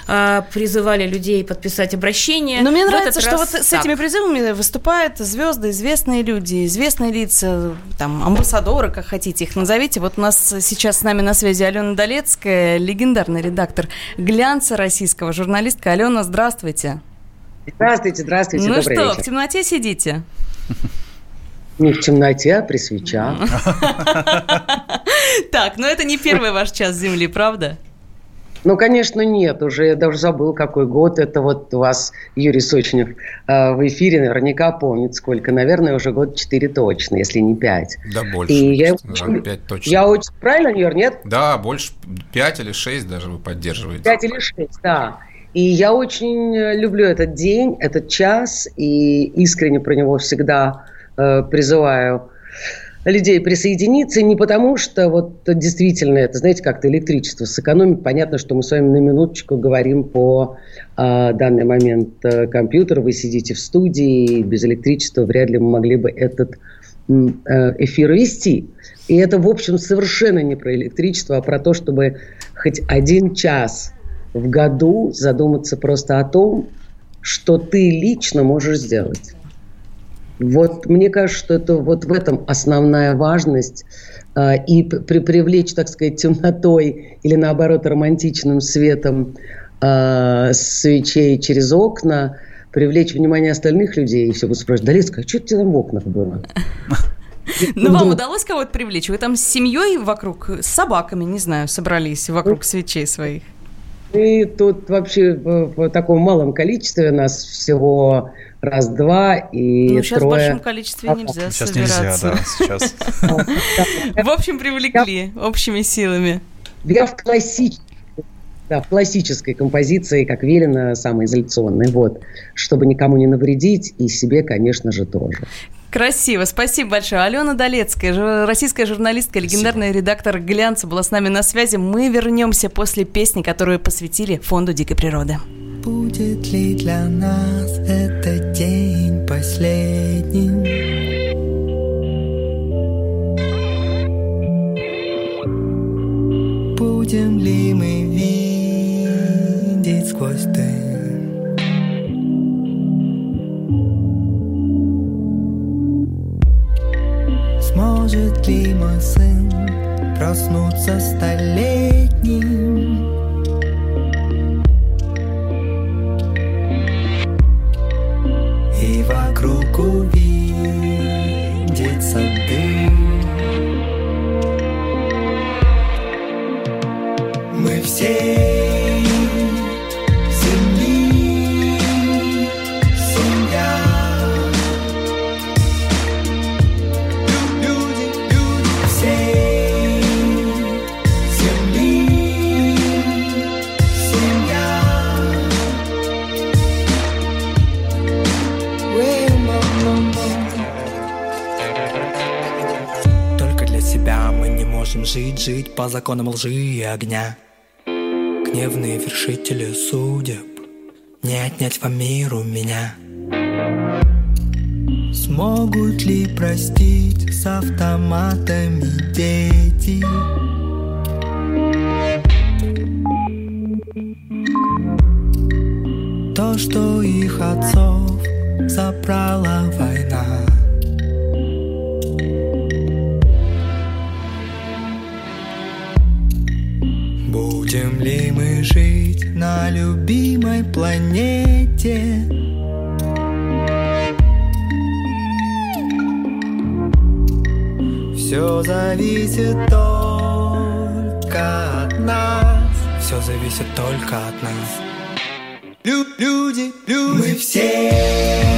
э, призывали людей подписать обращение. Но мне нравится, что вот так. с этими призывами выступают звезды, известные люди, известные лица, там, амбассадоры, как хотите их назовите. Вот у нас сейчас с нами на связи Алена Долецкая, легендарный редактор глянца российского, журналистка. Алена, здравствуйте. Здравствуйте, здравствуйте, Ну что, вечер. в темноте сидите? Не в темноте, а при свечах. Так, но это не первый ваш час Земли, правда? Ну, конечно, нет. Уже я даже забыл, какой год. Это вот у вас Юрий Сочнев э, в эфире наверняка помнит, сколько. Наверное, уже год 4 точно, если не 5. Да, больше. И я, да, 5 точно. Я очень... Правильно, Юр, нет? Да, больше. 5 или 6 даже вы поддерживаете. 5 или 6, да. И я очень люблю этот день, этот час, и искренне про него всегда Э, призываю людей присоединиться не потому, что вот действительно это, знаете, как-то электричество сэкономить. Понятно, что мы с вами на минуточку говорим по э, данный момент э, компьютер, вы сидите в студии, без электричества вряд ли мы могли бы этот э, эфир вести. И это, в общем, совершенно не про электричество, а про то, чтобы хоть один час в году задуматься просто о том, что ты лично можешь сделать. Вот мне кажется, что это вот в этом основная важность э, и при, привлечь, так сказать, темнотой или наоборот романтичным светом э, свечей через окна, привлечь внимание остальных людей и все будут спрашивать, Далецкая, а что тебе там в окнах было? Ну, вам удалось кого-то привлечь? Вы там с семьей вокруг, с собаками, не знаю, собрались вокруг свечей своих? И тут вообще в таком малом количестве нас всего раз-два и ну, сейчас трое. в большом количестве нельзя Сейчас собираться. нельзя, да, сейчас. В общем, привлекли общими силами. Я в классическом Да, в классической композиции, как велено, самоизоляционной. Вот. Чтобы никому не навредить, и себе, конечно же, тоже. Красиво, спасибо большое. Алена Долецкая, российская журналистка, легендарный редактор «Глянца» была с нами на связи. Мы вернемся после песни, которую посвятили Фонду дикой природы. Будет ли для нас этот день последним? Ли мой сын проснуться столетним? И вокруг увидеть сады Мы все можем жить, жить по законам лжи и огня. Гневные вершители судеб Не отнять вам мир у меня Смогут ли простить с автоматами дети? То, что их отцов забрала война Будем ли мы жить на любимой планете? Все зависит только от нас. Все зависит только от нас. Лю люди, люди, мы все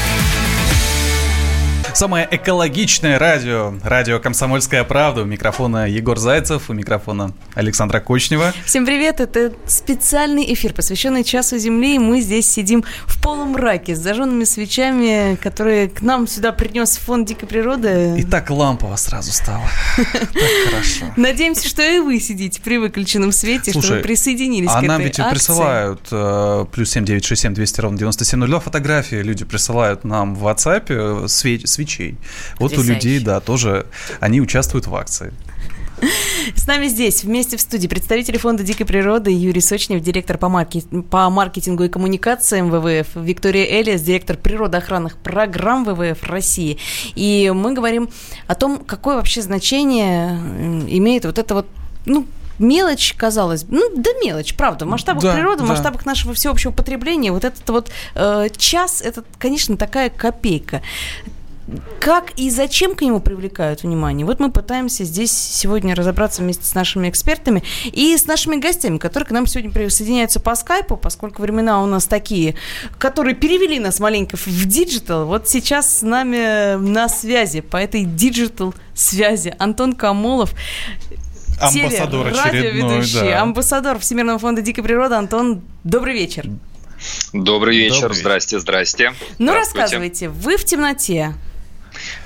Самое экологичное радио. Радио «Комсомольская правда». У микрофона Егор Зайцев, у микрофона Александра Кочнева. Всем привет! Это специальный эфир, посвященный Часу Земли. И мы здесь сидим в полумраке с зажженными свечами, которые к нам сюда принес фонд дикой природы. И так лампово сразу стало. Так хорошо. Надеемся, что и вы сидите при выключенном свете, что вы присоединились а к нам этой ведь акции. присылают э, плюс 7967 200 ровно 9702 фотографии. Люди присылают нам в WhatsApp э, све- свечей. Вот у людей, да, тоже они участвуют в акции. С нами здесь, вместе в студии, представители Фонда дикой природы Юрий Сочнев, директор по, маркет- по маркетингу и коммуникациям ВВФ, Виктория Элиас, директор природоохранных программ ВВФ России. И мы говорим о том, какое вообще значение имеет вот это вот, ну, мелочь, казалось бы. Ну, да мелочь, правда. В масштабах Да, природы, в да. масштабах нашего всеобщего потребления, вот этот вот э, час, это, конечно, такая копейка. Как и зачем к нему привлекают внимание? Вот мы пытаемся здесь сегодня разобраться вместе с нашими экспертами и с нашими гостями, которые к нам сегодня присоединяются по скайпу, поскольку времена у нас такие, которые перевели нас маленько в диджитал. Вот сейчас с нами на связи, по этой диджитал связи Антон Комолов, Амбассадор очередной, радиоведущий, да. амбассадор Всемирного фонда дикой природы. Антон, добрый вечер. Добрый вечер, Добрый здрасте, здрасте. Ну, рассказывайте, вы в темноте,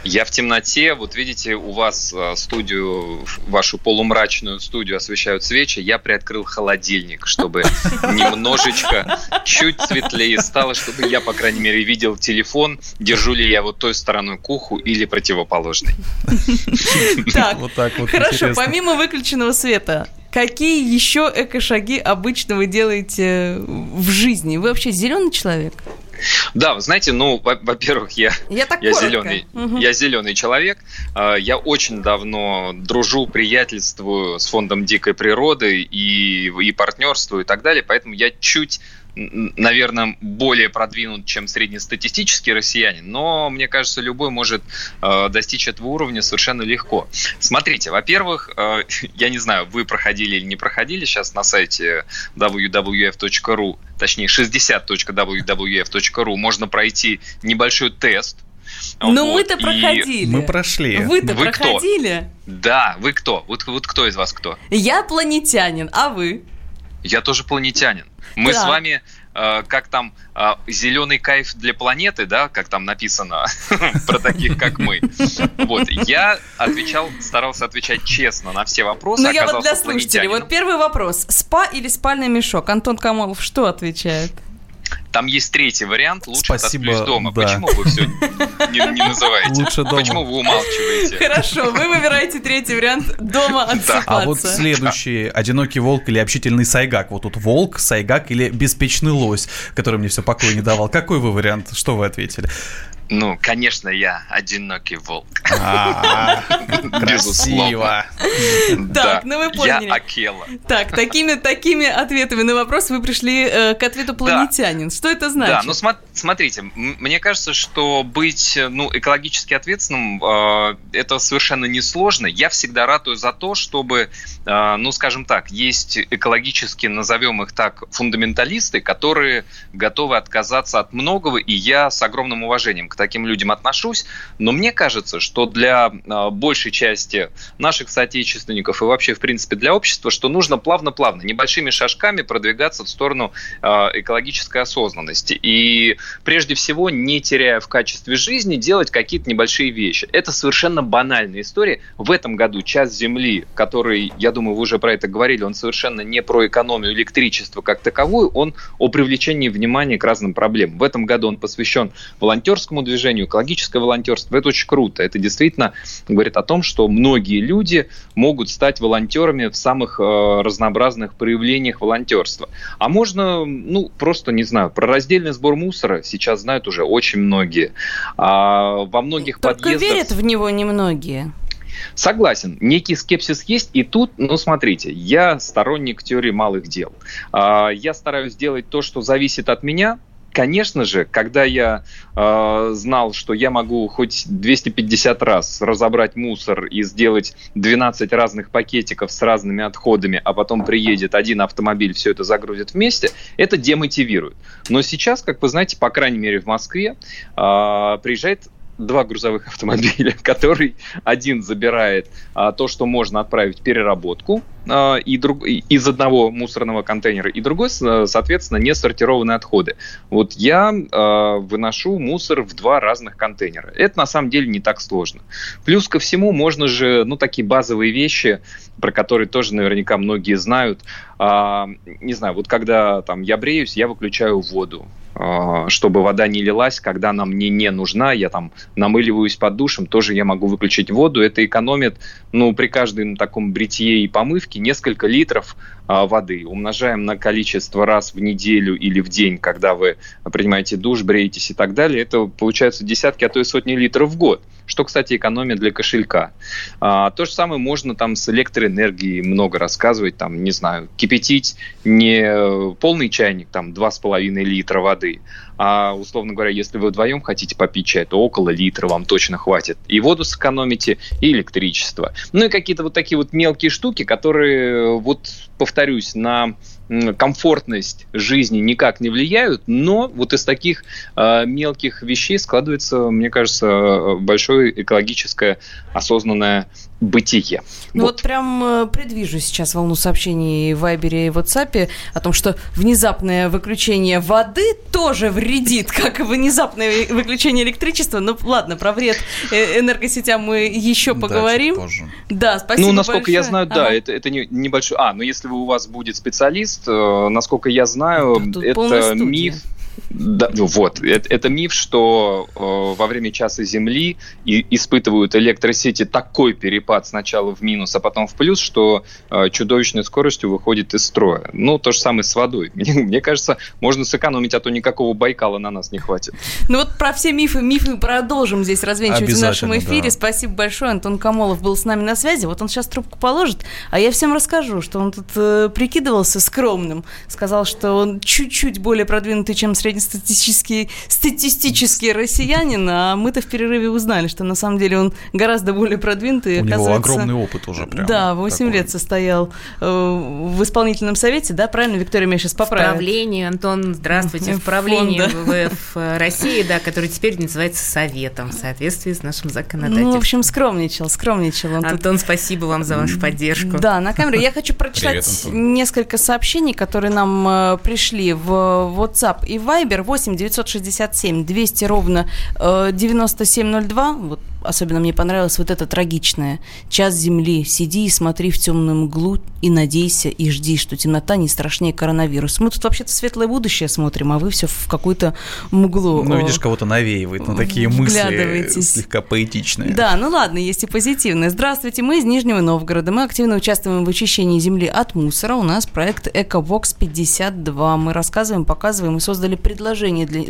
Я в темноте. Вот видите, у вас а, студию, вашу полумрачную студию освещают свечи. Я приоткрыл холодильник, чтобы немножечко, чуть светлее стало, чтобы я, по крайней мере, видел телефон, держу ли я вот той стороной к уху или противоположной. Так, хорошо, помимо выключенного света, какие еще эко-шаги обычно вы делаете в жизни? Вы вообще зеленый человек? Да, вы знаете, ну, во-первых, я, я, я зеленый, угу. я зеленый человек. А, я очень давно дружу, приятельствую с фондом дикой природы и, и партнерствую и так далее, поэтому я чуть наверное, более продвинут, чем среднестатистический россиянин, но, мне кажется, любой может э, достичь этого уровня совершенно легко. Смотрите, во-первых, э, я не знаю, вы проходили или не проходили сейчас на сайте wwf.ru, точнее 60.wwf.ru, можно пройти небольшой тест, ну, вот, мы-то проходили. Мы прошли. Вы-то вы проходили? Кто? Да, вы кто? Вот, вот кто из вас кто? Я планетянин, а вы? Я тоже планетянин. Мы да. с вами как там э, зеленый кайф для планеты, да, как там написано про таких, как мы. Вот, я отвечал, старался отвечать честно на все вопросы. Ну, я вот для слушателей, вот первый вопрос. СПА или спальный мешок? Антон Камолов что отвечает? Там есть третий вариант. Лучше Спасибо, из дома. Да. Почему вы все не, не называете? Лучше дома. Почему вы умалчиваете? Хорошо, вы выбираете третий вариант дома отсыпаться. А вот следующий. Одинокий волк или общительный сайгак. Вот тут волк, сайгак или беспечный лось, который мне все покоя не давал. Какой вы вариант? Что вы ответили? Ну, конечно, я одинокий волк. А, красиво. Так, ну вы поняли. Я Акела. Так, такими такими ответами на вопрос вы пришли э, к ответу планетянин. Что это значит? Да, ну смотрите, мне кажется, что быть ну экологически ответственным э, это совершенно несложно. Я всегда ратую за то, чтобы, э, ну скажем так, есть экологически, назовем их так, фундаменталисты, которые готовы отказаться от многого, и я с огромным уважением к таким людям отношусь, но мне кажется, что для а, большей части наших соотечественников и вообще, в принципе, для общества, что нужно плавно-плавно, небольшими шажками продвигаться в сторону а, экологической осознанности. И прежде всего, не теряя в качестве жизни, делать какие-то небольшие вещи. Это совершенно банальная история. В этом году час Земли, который, я думаю, вы уже про это говорили, он совершенно не про экономию электричества как таковую, он о привлечении внимания к разным проблемам. В этом году он посвящен волонтерскому движению, экологическое волонтерство. Это очень круто. Это действительно говорит о том, что многие люди могут стать волонтерами в самых э, разнообразных проявлениях волонтерства. А можно, ну, просто, не знаю, про раздельный сбор мусора сейчас знают уже очень многие. А во многих Только подъездах... верят в него немногие. Согласен, некий скепсис есть, и тут, ну, смотрите, я сторонник теории малых дел. А, я стараюсь делать то, что зависит от меня, конечно же, когда я э, знал, что я могу хоть 250 раз разобрать мусор и сделать 12 разных пакетиков с разными отходами, а потом приедет один автомобиль, все это загрузит вместе, это демотивирует. Но сейчас, как вы знаете, по крайней мере в Москве э, приезжает два грузовых автомобиля, который один забирает а, то, что можно отправить в переработку а, и друг, из одного мусорного контейнера, и другой, соответственно, не сортированные отходы. Вот я а, выношу мусор в два разных контейнера. Это на самом деле не так сложно. Плюс ко всему можно же, ну, такие базовые вещи, про которые тоже наверняка многие знают. А, не знаю, вот когда там я бреюсь, я выключаю воду. А, чтобы вода не лилась, когда она мне не нужна, я там намыливаюсь под душем, тоже я могу выключить воду, это экономит, ну, при каждом таком бритье и помывке несколько литров а, воды. Умножаем на количество раз в неделю или в день, когда вы принимаете душ, бреетесь и так далее, это получается десятки, а то и сотни литров в год что, кстати, экономия для кошелька. А, то же самое можно там с электроэнергией много рассказывать, там, не знаю, кипятить не полный чайник, там, 2,5 литра воды, а, условно говоря, если вы вдвоем хотите попить чай, то около литра вам точно хватит. И воду сэкономите, и электричество. Ну и какие-то вот такие вот мелкие штуки, которые, вот, повторюсь, на комфортность жизни никак не влияют, но вот из таких э, мелких вещей складывается, мне кажется, большое экологическое осознанное бытие. Ну вот. вот прям э, предвижу сейчас волну сообщений в Вайбере и WhatsApp о том, что внезапное выключение воды тоже вредит, как и внезапное выключение электричества. Ну ладно, про вред э, энергосетям мы еще поговорим. Да, да спасибо Ну, насколько большое. я знаю, да, ага. это, это не, небольшой... А, ну если у вас будет специалист, э, насколько я знаю, да, это миф да, ну вот, это, это миф, что э, во время часа Земли и, испытывают электросети такой перепад сначала в минус, а потом в плюс, что э, чудовищной скоростью выходит из строя. Ну, то же самое с водой. Мне, мне кажется, можно сэкономить, а то никакого Байкала на нас не хватит. Ну вот про все мифы, мифы продолжим здесь развенчивать в нашем эфире. Да. Спасибо большое. Антон Камолов был с нами на связи. Вот он сейчас трубку положит, а я всем расскажу, что он тут э, прикидывался скромным. Сказал, что он чуть-чуть более продвинутый, чем среднестатистический статистический россиянин, а мы-то в перерыве узнали, что на самом деле он гораздо более продвинутый. У него огромный опыт уже прям. Да, 8 такой. лет состоял э, в исполнительном совете, да, правильно, Виктория меня сейчас поправит? В правлении, Антон, здравствуйте, в правлении ВВФ России, да, который теперь называется Советом в соответствии с нашим законодательством. Ну, в общем, скромничал, скромничал. Он Антон, тут... спасибо вам за вашу поддержку. Да, на камеру. Я хочу прочитать Привет, несколько сообщений, которые нам э, пришли в WhatsApp и Viber 8 967 200 ровно 9702. Э, вот особенно мне понравилось вот это трагичное. Час земли. Сиди и смотри в темную мглу и надейся и жди, что темнота не страшнее коронавируса. Мы тут вообще-то светлое будущее смотрим, а вы все в какую-то мглу. Ну, видишь, кого-то навеивает на такие мысли слегка поэтичные. Да, ну ладно, есть и позитивные. Здравствуйте, мы из Нижнего Новгорода. Мы активно участвуем в очищении земли от мусора. У нас проект Эковокс 52. Мы рассказываем, показываем и создали предложение для,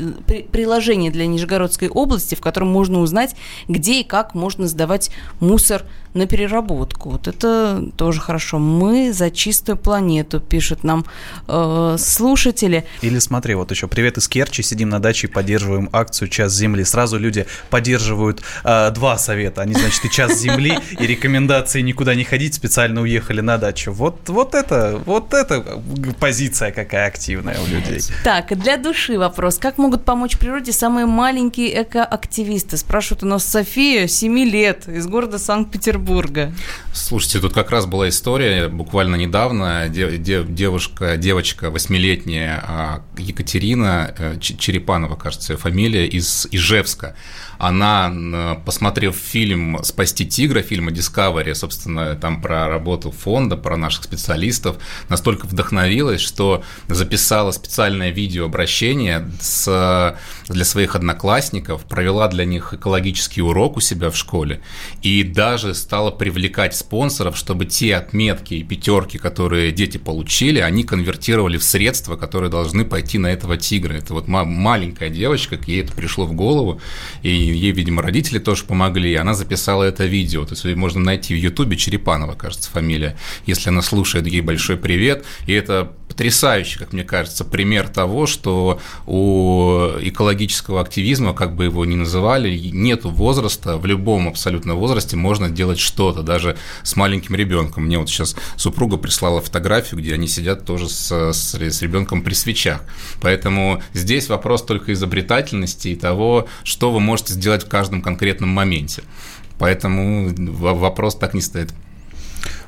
приложение для Нижегородской области, в котором можно узнать, где и как можно сдавать мусор на переработку. Вот это тоже хорошо. Мы за чистую планету, пишут нам э, слушатели. Или смотри, вот еще привет из Керчи, сидим на даче и поддерживаем акцию «Час земли». Сразу люди поддерживают э, два совета. Они, значит, и «Час земли», и рекомендации никуда не ходить, специально уехали на дачу. Вот, вот это, вот это позиция какая активная у людей. Так, для души вопрос. Как могут помочь природе самые маленькие экоактивисты? Спрашивают у нас София, 7 лет, из города Санкт-Петербург. Петербурга. Слушайте, тут как раз была история буквально недавно. Девушка, девочка восьмилетняя а, Екатерина э, Черепанова, кажется, фамилия, из Ижевска она, посмотрев фильм «Спасти тигра», фильма Discovery, собственно, там про работу фонда, про наших специалистов, настолько вдохновилась, что записала специальное видеообращение с, для своих одноклассников, провела для них экологический урок у себя в школе и даже стала привлекать спонсоров, чтобы те отметки и пятерки, которые дети получили, они конвертировали в средства, которые должны пойти на этого тигра. Это вот маленькая девочка, ей это пришло в голову, и ей, видимо, родители тоже помогли, и она записала это видео. То есть можно найти в Ютубе Черепанова, кажется, фамилия. Если она слушает, ей большой привет. И это потрясающий, как мне кажется, пример того, что у экологического активизма, как бы его ни называли, нет возраста, в любом абсолютно возрасте можно делать что-то, даже с маленьким ребенком. Мне вот сейчас супруга прислала фотографию, где они сидят тоже с, с, с ребенком при свечах. Поэтому здесь вопрос только изобретательности и того, что вы можете сделать в каждом конкретном моменте. Поэтому вопрос так не стоит.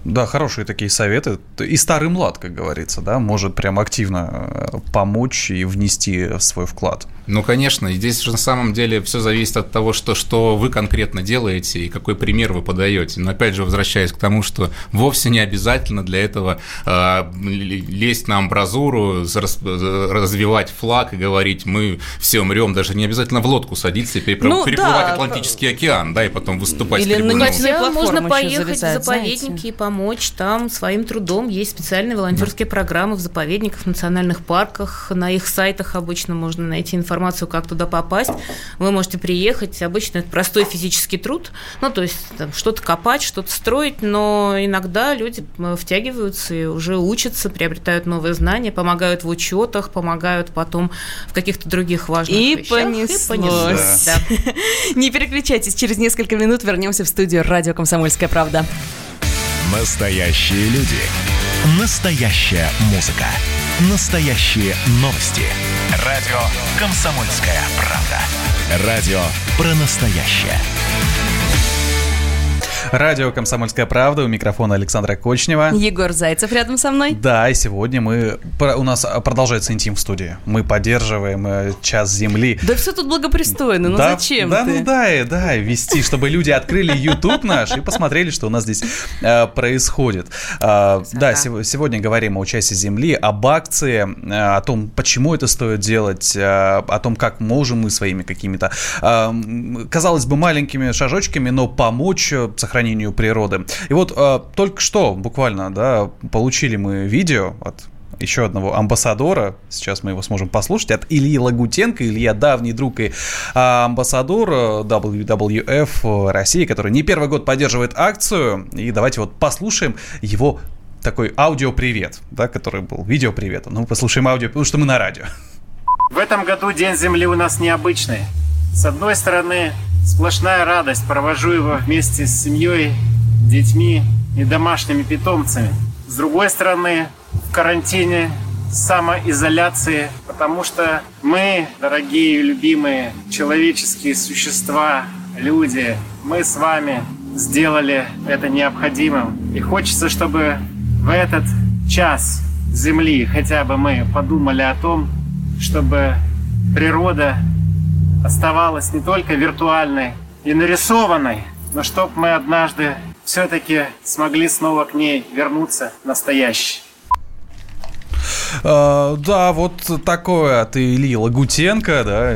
Да, хорошие такие советы. И старый млад, как говорится, да, может прям активно э, помочь и внести свой вклад. Ну, конечно, здесь же на самом деле все зависит от того, что, что вы конкретно делаете и какой пример вы подаете. Но опять же, возвращаясь к тому, что вовсе не обязательно для этого э, лезть на амбразуру, раз, развивать флаг и говорить, мы все умрем, даже не обязательно в лодку садиться и переплывать, ну, переплывать да. Атлантический океан, да, и потом выступать Или с трибуны. Хотя можно поехать в заповедники знаете. и помочь там своим трудом. Есть специальные волонтерские да. программы в заповедниках, в национальных парках, на их сайтах обычно можно найти информацию информацию, как туда попасть. Вы можете приехать. Обычно это простой физический труд. Ну, то есть там, что-то копать, что-то строить, но иногда люди втягиваются и уже учатся, приобретают новые знания, помогают в учетах, помогают потом в каких-то других важных и вещах. Понеслось. И понеслось. Да. Не переключайтесь, через несколько минут вернемся в студию «Радио Комсомольская правда». Настоящие люди. Настоящая музыка. Настоящие новости. Радио «Комсомольская правда». Радио про настоящее. Радио «Комсомольская правда». У микрофона Александра Кочнева. Егор Зайцев рядом со мной. Да, и сегодня мы... У нас продолжается интим в студии. Мы поддерживаем э, час земли. Да все тут благопристойно, ну да, зачем Да, ты? ну да, да, вести, чтобы люди открыли YouTube наш и посмотрели, что у нас здесь э, происходит. Э, да, сего, сегодня говорим о часе земли, об акции, э, о том, почему это стоит делать, э, о том, как можем мы своими какими-то, э, казалось бы, маленькими шажочками, но помочь сохранению природы. И вот э, только что, буквально, да, получили мы видео от еще одного амбассадора, сейчас мы его сможем послушать, от Ильи Лагутенко. Илья давний друг и а, амбассадор WWF России, который не первый год поддерживает акцию. И давайте вот послушаем его такой аудиопривет, да, который был видеопривет. Ну, послушаем аудио, потому что мы на радио. В этом году День Земли у нас необычный. С одной стороны, сплошная радость. Провожу его вместе с семьей, детьми и домашними питомцами. С другой стороны, в карантине, самоизоляции, потому что мы, дорогие и любимые человеческие существа, люди, мы с вами сделали это необходимым. И хочется, чтобы в этот час Земли хотя бы мы подумали о том, чтобы природа оставалась не только виртуальной и нарисованной, но чтобы мы однажды все-таки смогли снова к ней вернуться настоящей. Uh, да, вот такое от Ильи Лагутенко, да.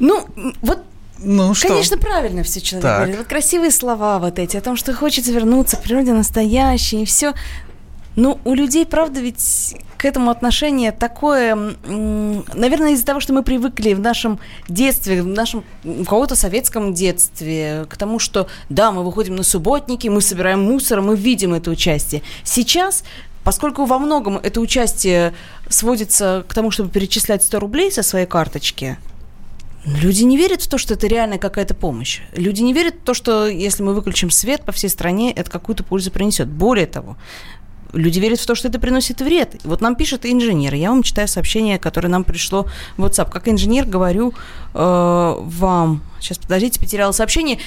Ну, вот ну, что? Конечно, правильно все человек так. говорит. Вот красивые слова вот эти о том, что хочется вернуться к природе настоящей и все. Ну, у людей, правда, ведь к этому отношение такое, наверное, из-за того, что мы привыкли в нашем детстве, в нашем у кого-то советском детстве, к тому, что да, мы выходим на субботники, мы собираем мусор, мы видим это участие. Сейчас Поскольку во многом это участие сводится к тому, чтобы перечислять 100 рублей со своей карточки, Люди не верят в то, что это реальная какая-то помощь. Люди не верят в то, что если мы выключим свет по всей стране, это какую-то пользу принесет. Более того, люди верят в то, что это приносит вред. Вот нам пишет инженер. Я вам читаю сообщение, которое нам пришло в WhatsApp. Как инженер говорю э, вам. Сейчас, подождите, потеряла сообщение.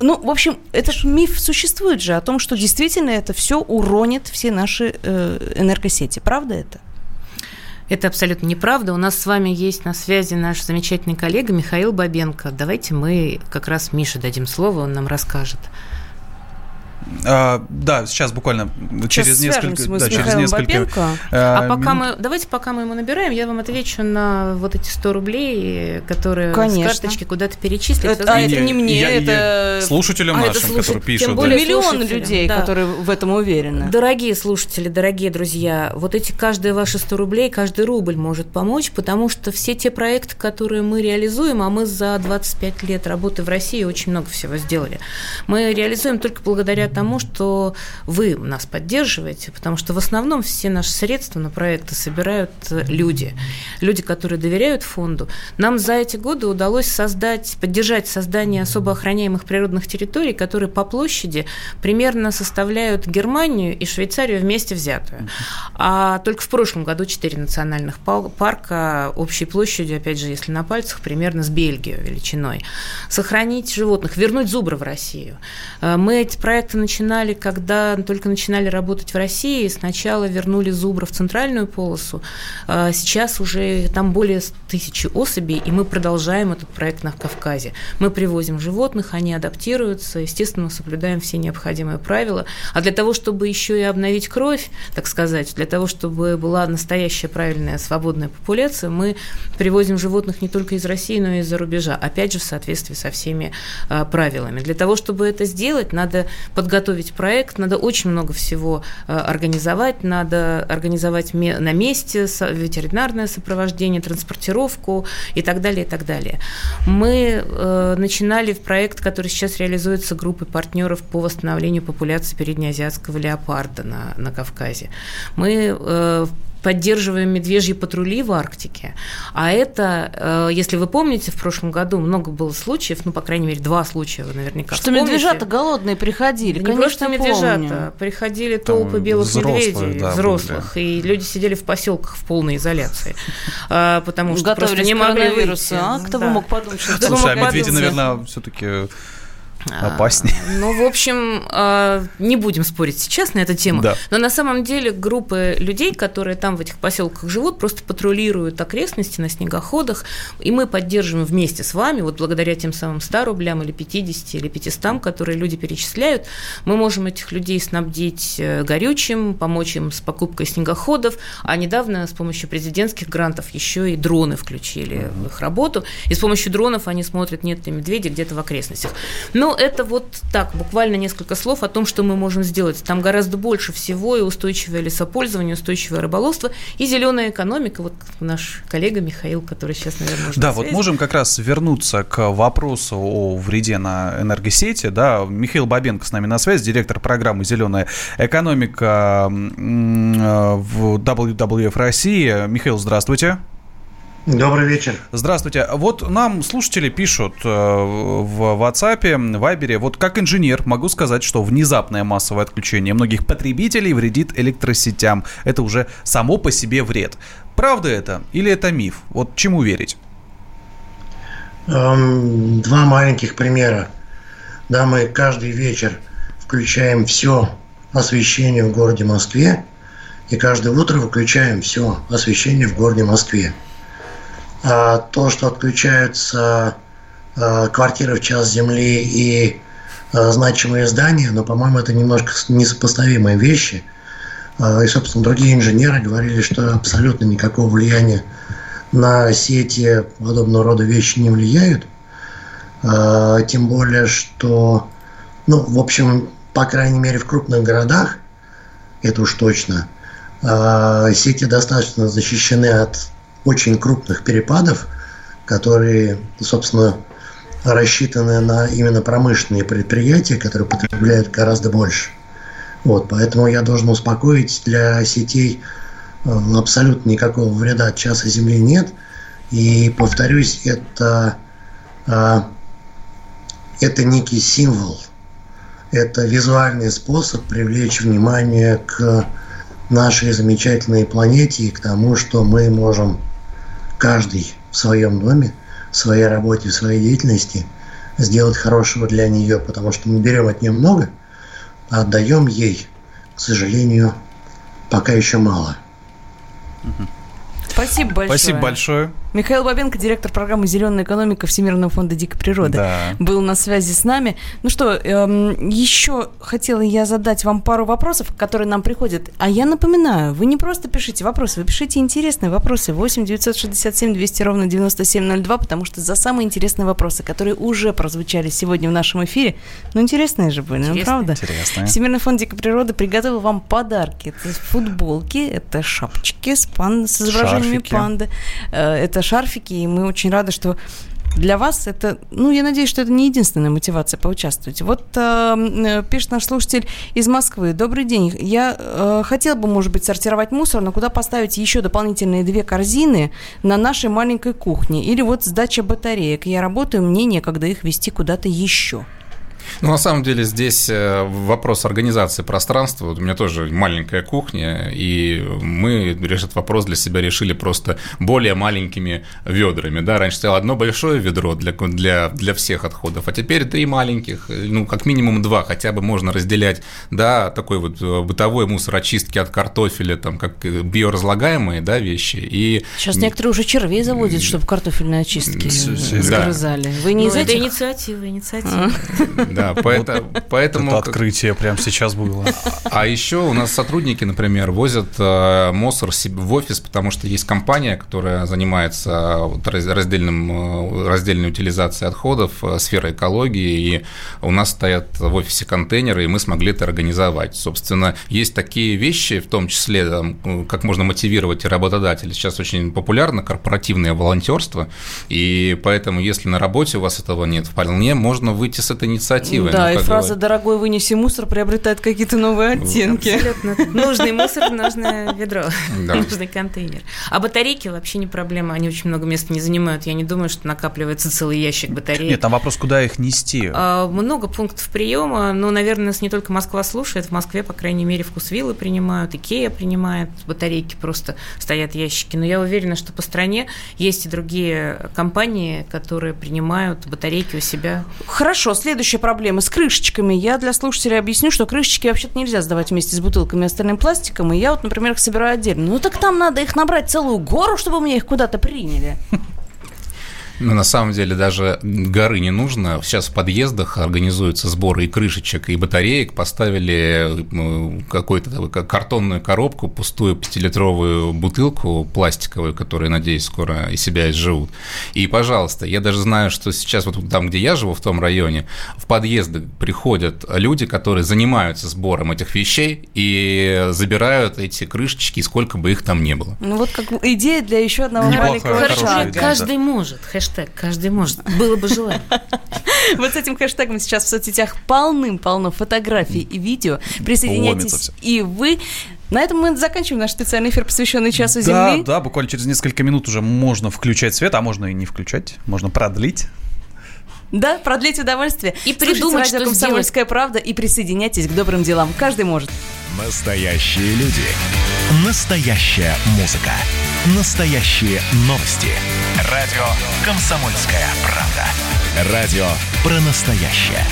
Ну, в общем, это же миф существует же о том, что действительно это все уронит все наши э, энергосети. Правда это? Это абсолютно неправда. У нас с вами есть на связи наш замечательный коллега Михаил Бабенко. Давайте мы как раз Мише дадим слово, он нам расскажет. А, да, сейчас буквально сейчас через несколько, мы да, через несколько. А, а пока мы, давайте пока мы ему набираем, я вам отвечу на вот эти 100 рублей, которые Конечно. с карточки куда-то перечислить. Это, а это не мне, я, это слушателям а нашим, это слушать, которые пишут. Тем более да. миллион людей, да. которые в этом уверены. Дорогие слушатели, дорогие друзья, вот эти каждые ваши 100 рублей, каждый рубль может помочь, потому что все те проекты, которые мы реализуем, а мы за 25 лет работы в России очень много всего сделали, мы реализуем только благодаря тому, что вы нас поддерживаете, потому что в основном все наши средства на проекты собирают э, люди, люди, которые доверяют фонду. Нам за эти годы удалось создать, поддержать создание особо охраняемых природных территорий, которые по площади примерно составляют Германию и Швейцарию вместе взятую. А только в прошлом году четыре национальных парка общей площадью, опять же, если на пальцах, примерно с Бельгией величиной. Сохранить животных, вернуть зубры в Россию. Э, мы эти проекты начинали, когда только начинали работать в России, сначала вернули зубра в центральную полосу, а сейчас уже там более тысячи особей, и мы продолжаем этот проект на Кавказе. Мы привозим животных, они адаптируются, естественно, соблюдаем все необходимые правила. А для того, чтобы еще и обновить кровь, так сказать, для того, чтобы была настоящая правильная свободная популяция, мы привозим животных не только из России, но и из-за рубежа, опять же, в соответствии со всеми а, правилами. Для того, чтобы это сделать, надо подготовить подготовить проект, надо очень много всего э, организовать, надо организовать на месте ветеринарное сопровождение, транспортировку и так далее, и так далее. Мы э, начинали в проект, который сейчас реализуется группой партнеров по восстановлению популяции переднеазиатского леопарда на, на Кавказе. Мы э, поддерживаем медвежьи патрули в Арктике. А это, э, если вы помните, в прошлом году много было случаев, ну, по крайней мере, два случая вы наверняка Что вспомните. медвежата голодные приходили, да конечно, не просто медвежата, помню. приходили толпы Там белых медведей, да, взрослых, были. и люди сидели в поселках в полной изоляции, а, потому что просто не могли выйти. А? Кто бы мог подумать, что Слушай, а медведи, наверное, все-таки опаснее. Ну, в общем, а, не будем спорить сейчас на эту тему. Да. Но на самом деле группы людей, которые там в этих поселках живут, просто патрулируют окрестности на снегоходах, и мы поддерживаем вместе с вами, вот благодаря тем самым 100 рублям или 50 или 500, которые люди перечисляют, мы можем этих людей снабдить э, горючим, помочь им с покупкой снегоходов, а недавно с помощью президентских грантов еще и дроны включили в их работу, и с помощью дронов они смотрят, нет ли медведей где-то в окрестностях. Но это вот так, буквально несколько слов о том, что мы можем сделать. Там гораздо больше всего и устойчивое лесопользование, устойчивое рыболовство и зеленая экономика. Вот наш коллега Михаил, который сейчас, наверное, уже Да, вот можем как раз вернуться к вопросу о вреде на энергосети. Да, Михаил Бабенко с нами на связи, директор программы «Зеленая экономика» в WWF России. Михаил, здравствуйте. Добрый вечер. Здравствуйте. Вот нам слушатели пишут э, в WhatsApp, в Viber, вот как инженер могу сказать, что внезапное массовое отключение многих потребителей вредит электросетям. Это уже само по себе вред. Правда это или это миф? Вот чему верить? Эм, два маленьких примера. Да, мы каждый вечер включаем все освещение в городе Москве, и каждое утро выключаем все освещение в городе Москве. А, то, что отключаются а, квартиры в час земли и а, значимые здания, но, по-моему, это немножко несопоставимые вещи. И, собственно, другие инженеры говорили, что абсолютно никакого влияния на сети подобного рода вещи не влияют. Тем более, что, ну, в общем, по крайней мере, в крупных городах, это уж точно, сети достаточно защищены от очень крупных перепадов, которые, собственно, рассчитаны на именно промышленные предприятия, которые потребляют гораздо больше. Вот, поэтому я должен успокоить, для сетей э, абсолютно никакого вреда от часа Земли нет. И, повторюсь, это, э, это некий символ, это визуальный способ привлечь внимание к нашей замечательной планете и к тому, что мы можем каждый в своем доме, в своей работе, в своей деятельности сделать хорошего для нее, потому что мы берем от нее много, а отдаем ей, к сожалению, пока еще мало. Спасибо большое. Спасибо большое. Михаил Бабенко, директор программы «Зеленая экономика» Всемирного фонда дикой природы, да. был на связи с нами. Ну что, эм, еще хотела я задать вам пару вопросов, которые нам приходят. А я напоминаю, вы не просто пишите вопросы, вы пишите интересные вопросы. 8 967 200 ровно 9702, потому что за самые интересные вопросы, которые уже прозвучали сегодня в нашем эфире, ну интересные же были, ну правда? Интересные. Всемирный фонд дикой природы приготовил вам подарки. Это футболки, это шапочки с, пан... с изображениями Шарфики. панды, э, это шарфики, и мы очень рады, что для вас это, ну, я надеюсь, что это не единственная мотивация поучаствовать. Вот э, пишет наш слушатель из Москвы. Добрый день. Я э, хотел бы, может быть, сортировать мусор, но куда поставить еще дополнительные две корзины на нашей маленькой кухне? Или вот сдача батареек. Я работаю, мне некогда их вести куда-то еще. Ну, на самом деле, здесь э, вопрос организации пространства. Вот у меня тоже маленькая кухня, и мы этот вопрос для себя решили просто более маленькими ведрами. Да? Раньше стояло одно большое ведро для, для, для всех отходов, а теперь три маленьких, ну, как минимум два, хотя бы можно разделять, да, такой вот э, бытовой мусор, очистки от картофеля, там, как биоразлагаемые, да, вещи. И... Сейчас некоторые уже червей заводят, чтобы картофельные очистки загрызали. Вы не ну, из этих? инициатива, инициатива. Да, поэтому... поэтому Это открытие прямо сейчас было. А еще у нас сотрудники, например, возят э, мусор в офис, потому что есть компания, которая занимается раздельным, э, раздельной утилизацией отходов, э, сферой экологии, и у нас стоят в офисе контейнеры, и мы смогли это организовать. Собственно, есть такие вещи, в том числе, как можно мотивировать работодателей. Сейчас очень популярно корпоративное волонтерство, и поэтому, если на работе у вас этого нет, вполне можно выйти с этой инициативой инициативой. Да, ну, и фраза говорить. «дорогой, вынеси мусор» приобретает какие-то новые оттенки. Абсолютно. Нужный мусор, нужное ведро, нужный контейнер. А батарейки вообще не проблема, они очень много места не занимают. Я не думаю, что накапливается целый ящик батареек. Нет, там вопрос, куда их нести. А, много пунктов приема, но, наверное, нас не только Москва слушает, в Москве, по крайней мере, вкусвиллы принимают, Икея принимает, батарейки просто стоят ящики. Но я уверена, что по стране есть и другие компании, которые принимают батарейки у себя. Хорошо, следующая проблема проблемы с крышечками. Я для слушателей объясню, что крышечки вообще-то нельзя сдавать вместе с бутылками и остальным пластиком. И я вот, например, их собираю отдельно. Ну так там надо их набрать целую гору, чтобы мне их куда-то приняли. Ну, на самом деле даже горы не нужно. Сейчас в подъездах организуются сборы и крышечек, и батареек. Поставили ну, какую-то картонную коробку, пустую пятилитровую бутылку пластиковую, которая, надеюсь, скоро из себя изживут. И, пожалуйста, я даже знаю, что сейчас вот там, где я живу, в том районе, в подъезды приходят люди, которые занимаются сбором этих вещей и забирают эти крышечки, сколько бы их там не было. Ну вот как идея для еще одного маленького Каждый может хэштег «Каждый может». Было бы желание. Вот с этим хэштегом сейчас в соцсетях полным-полно фотографий и видео. Присоединяйтесь и вы. На этом мы заканчиваем наш специальный эфир, посвященный часу Земли. Да, да, буквально через несколько минут уже можно включать свет, а можно и не включать, можно продлить. Да, продлить удовольствие. И придумать, что «Комсомольская правда» и присоединяйтесь к добрым делам. Каждый может. Настоящие люди. Настоящая музыка. Настоящие новости. Радио «Комсомольская правда». Радио про настоящее.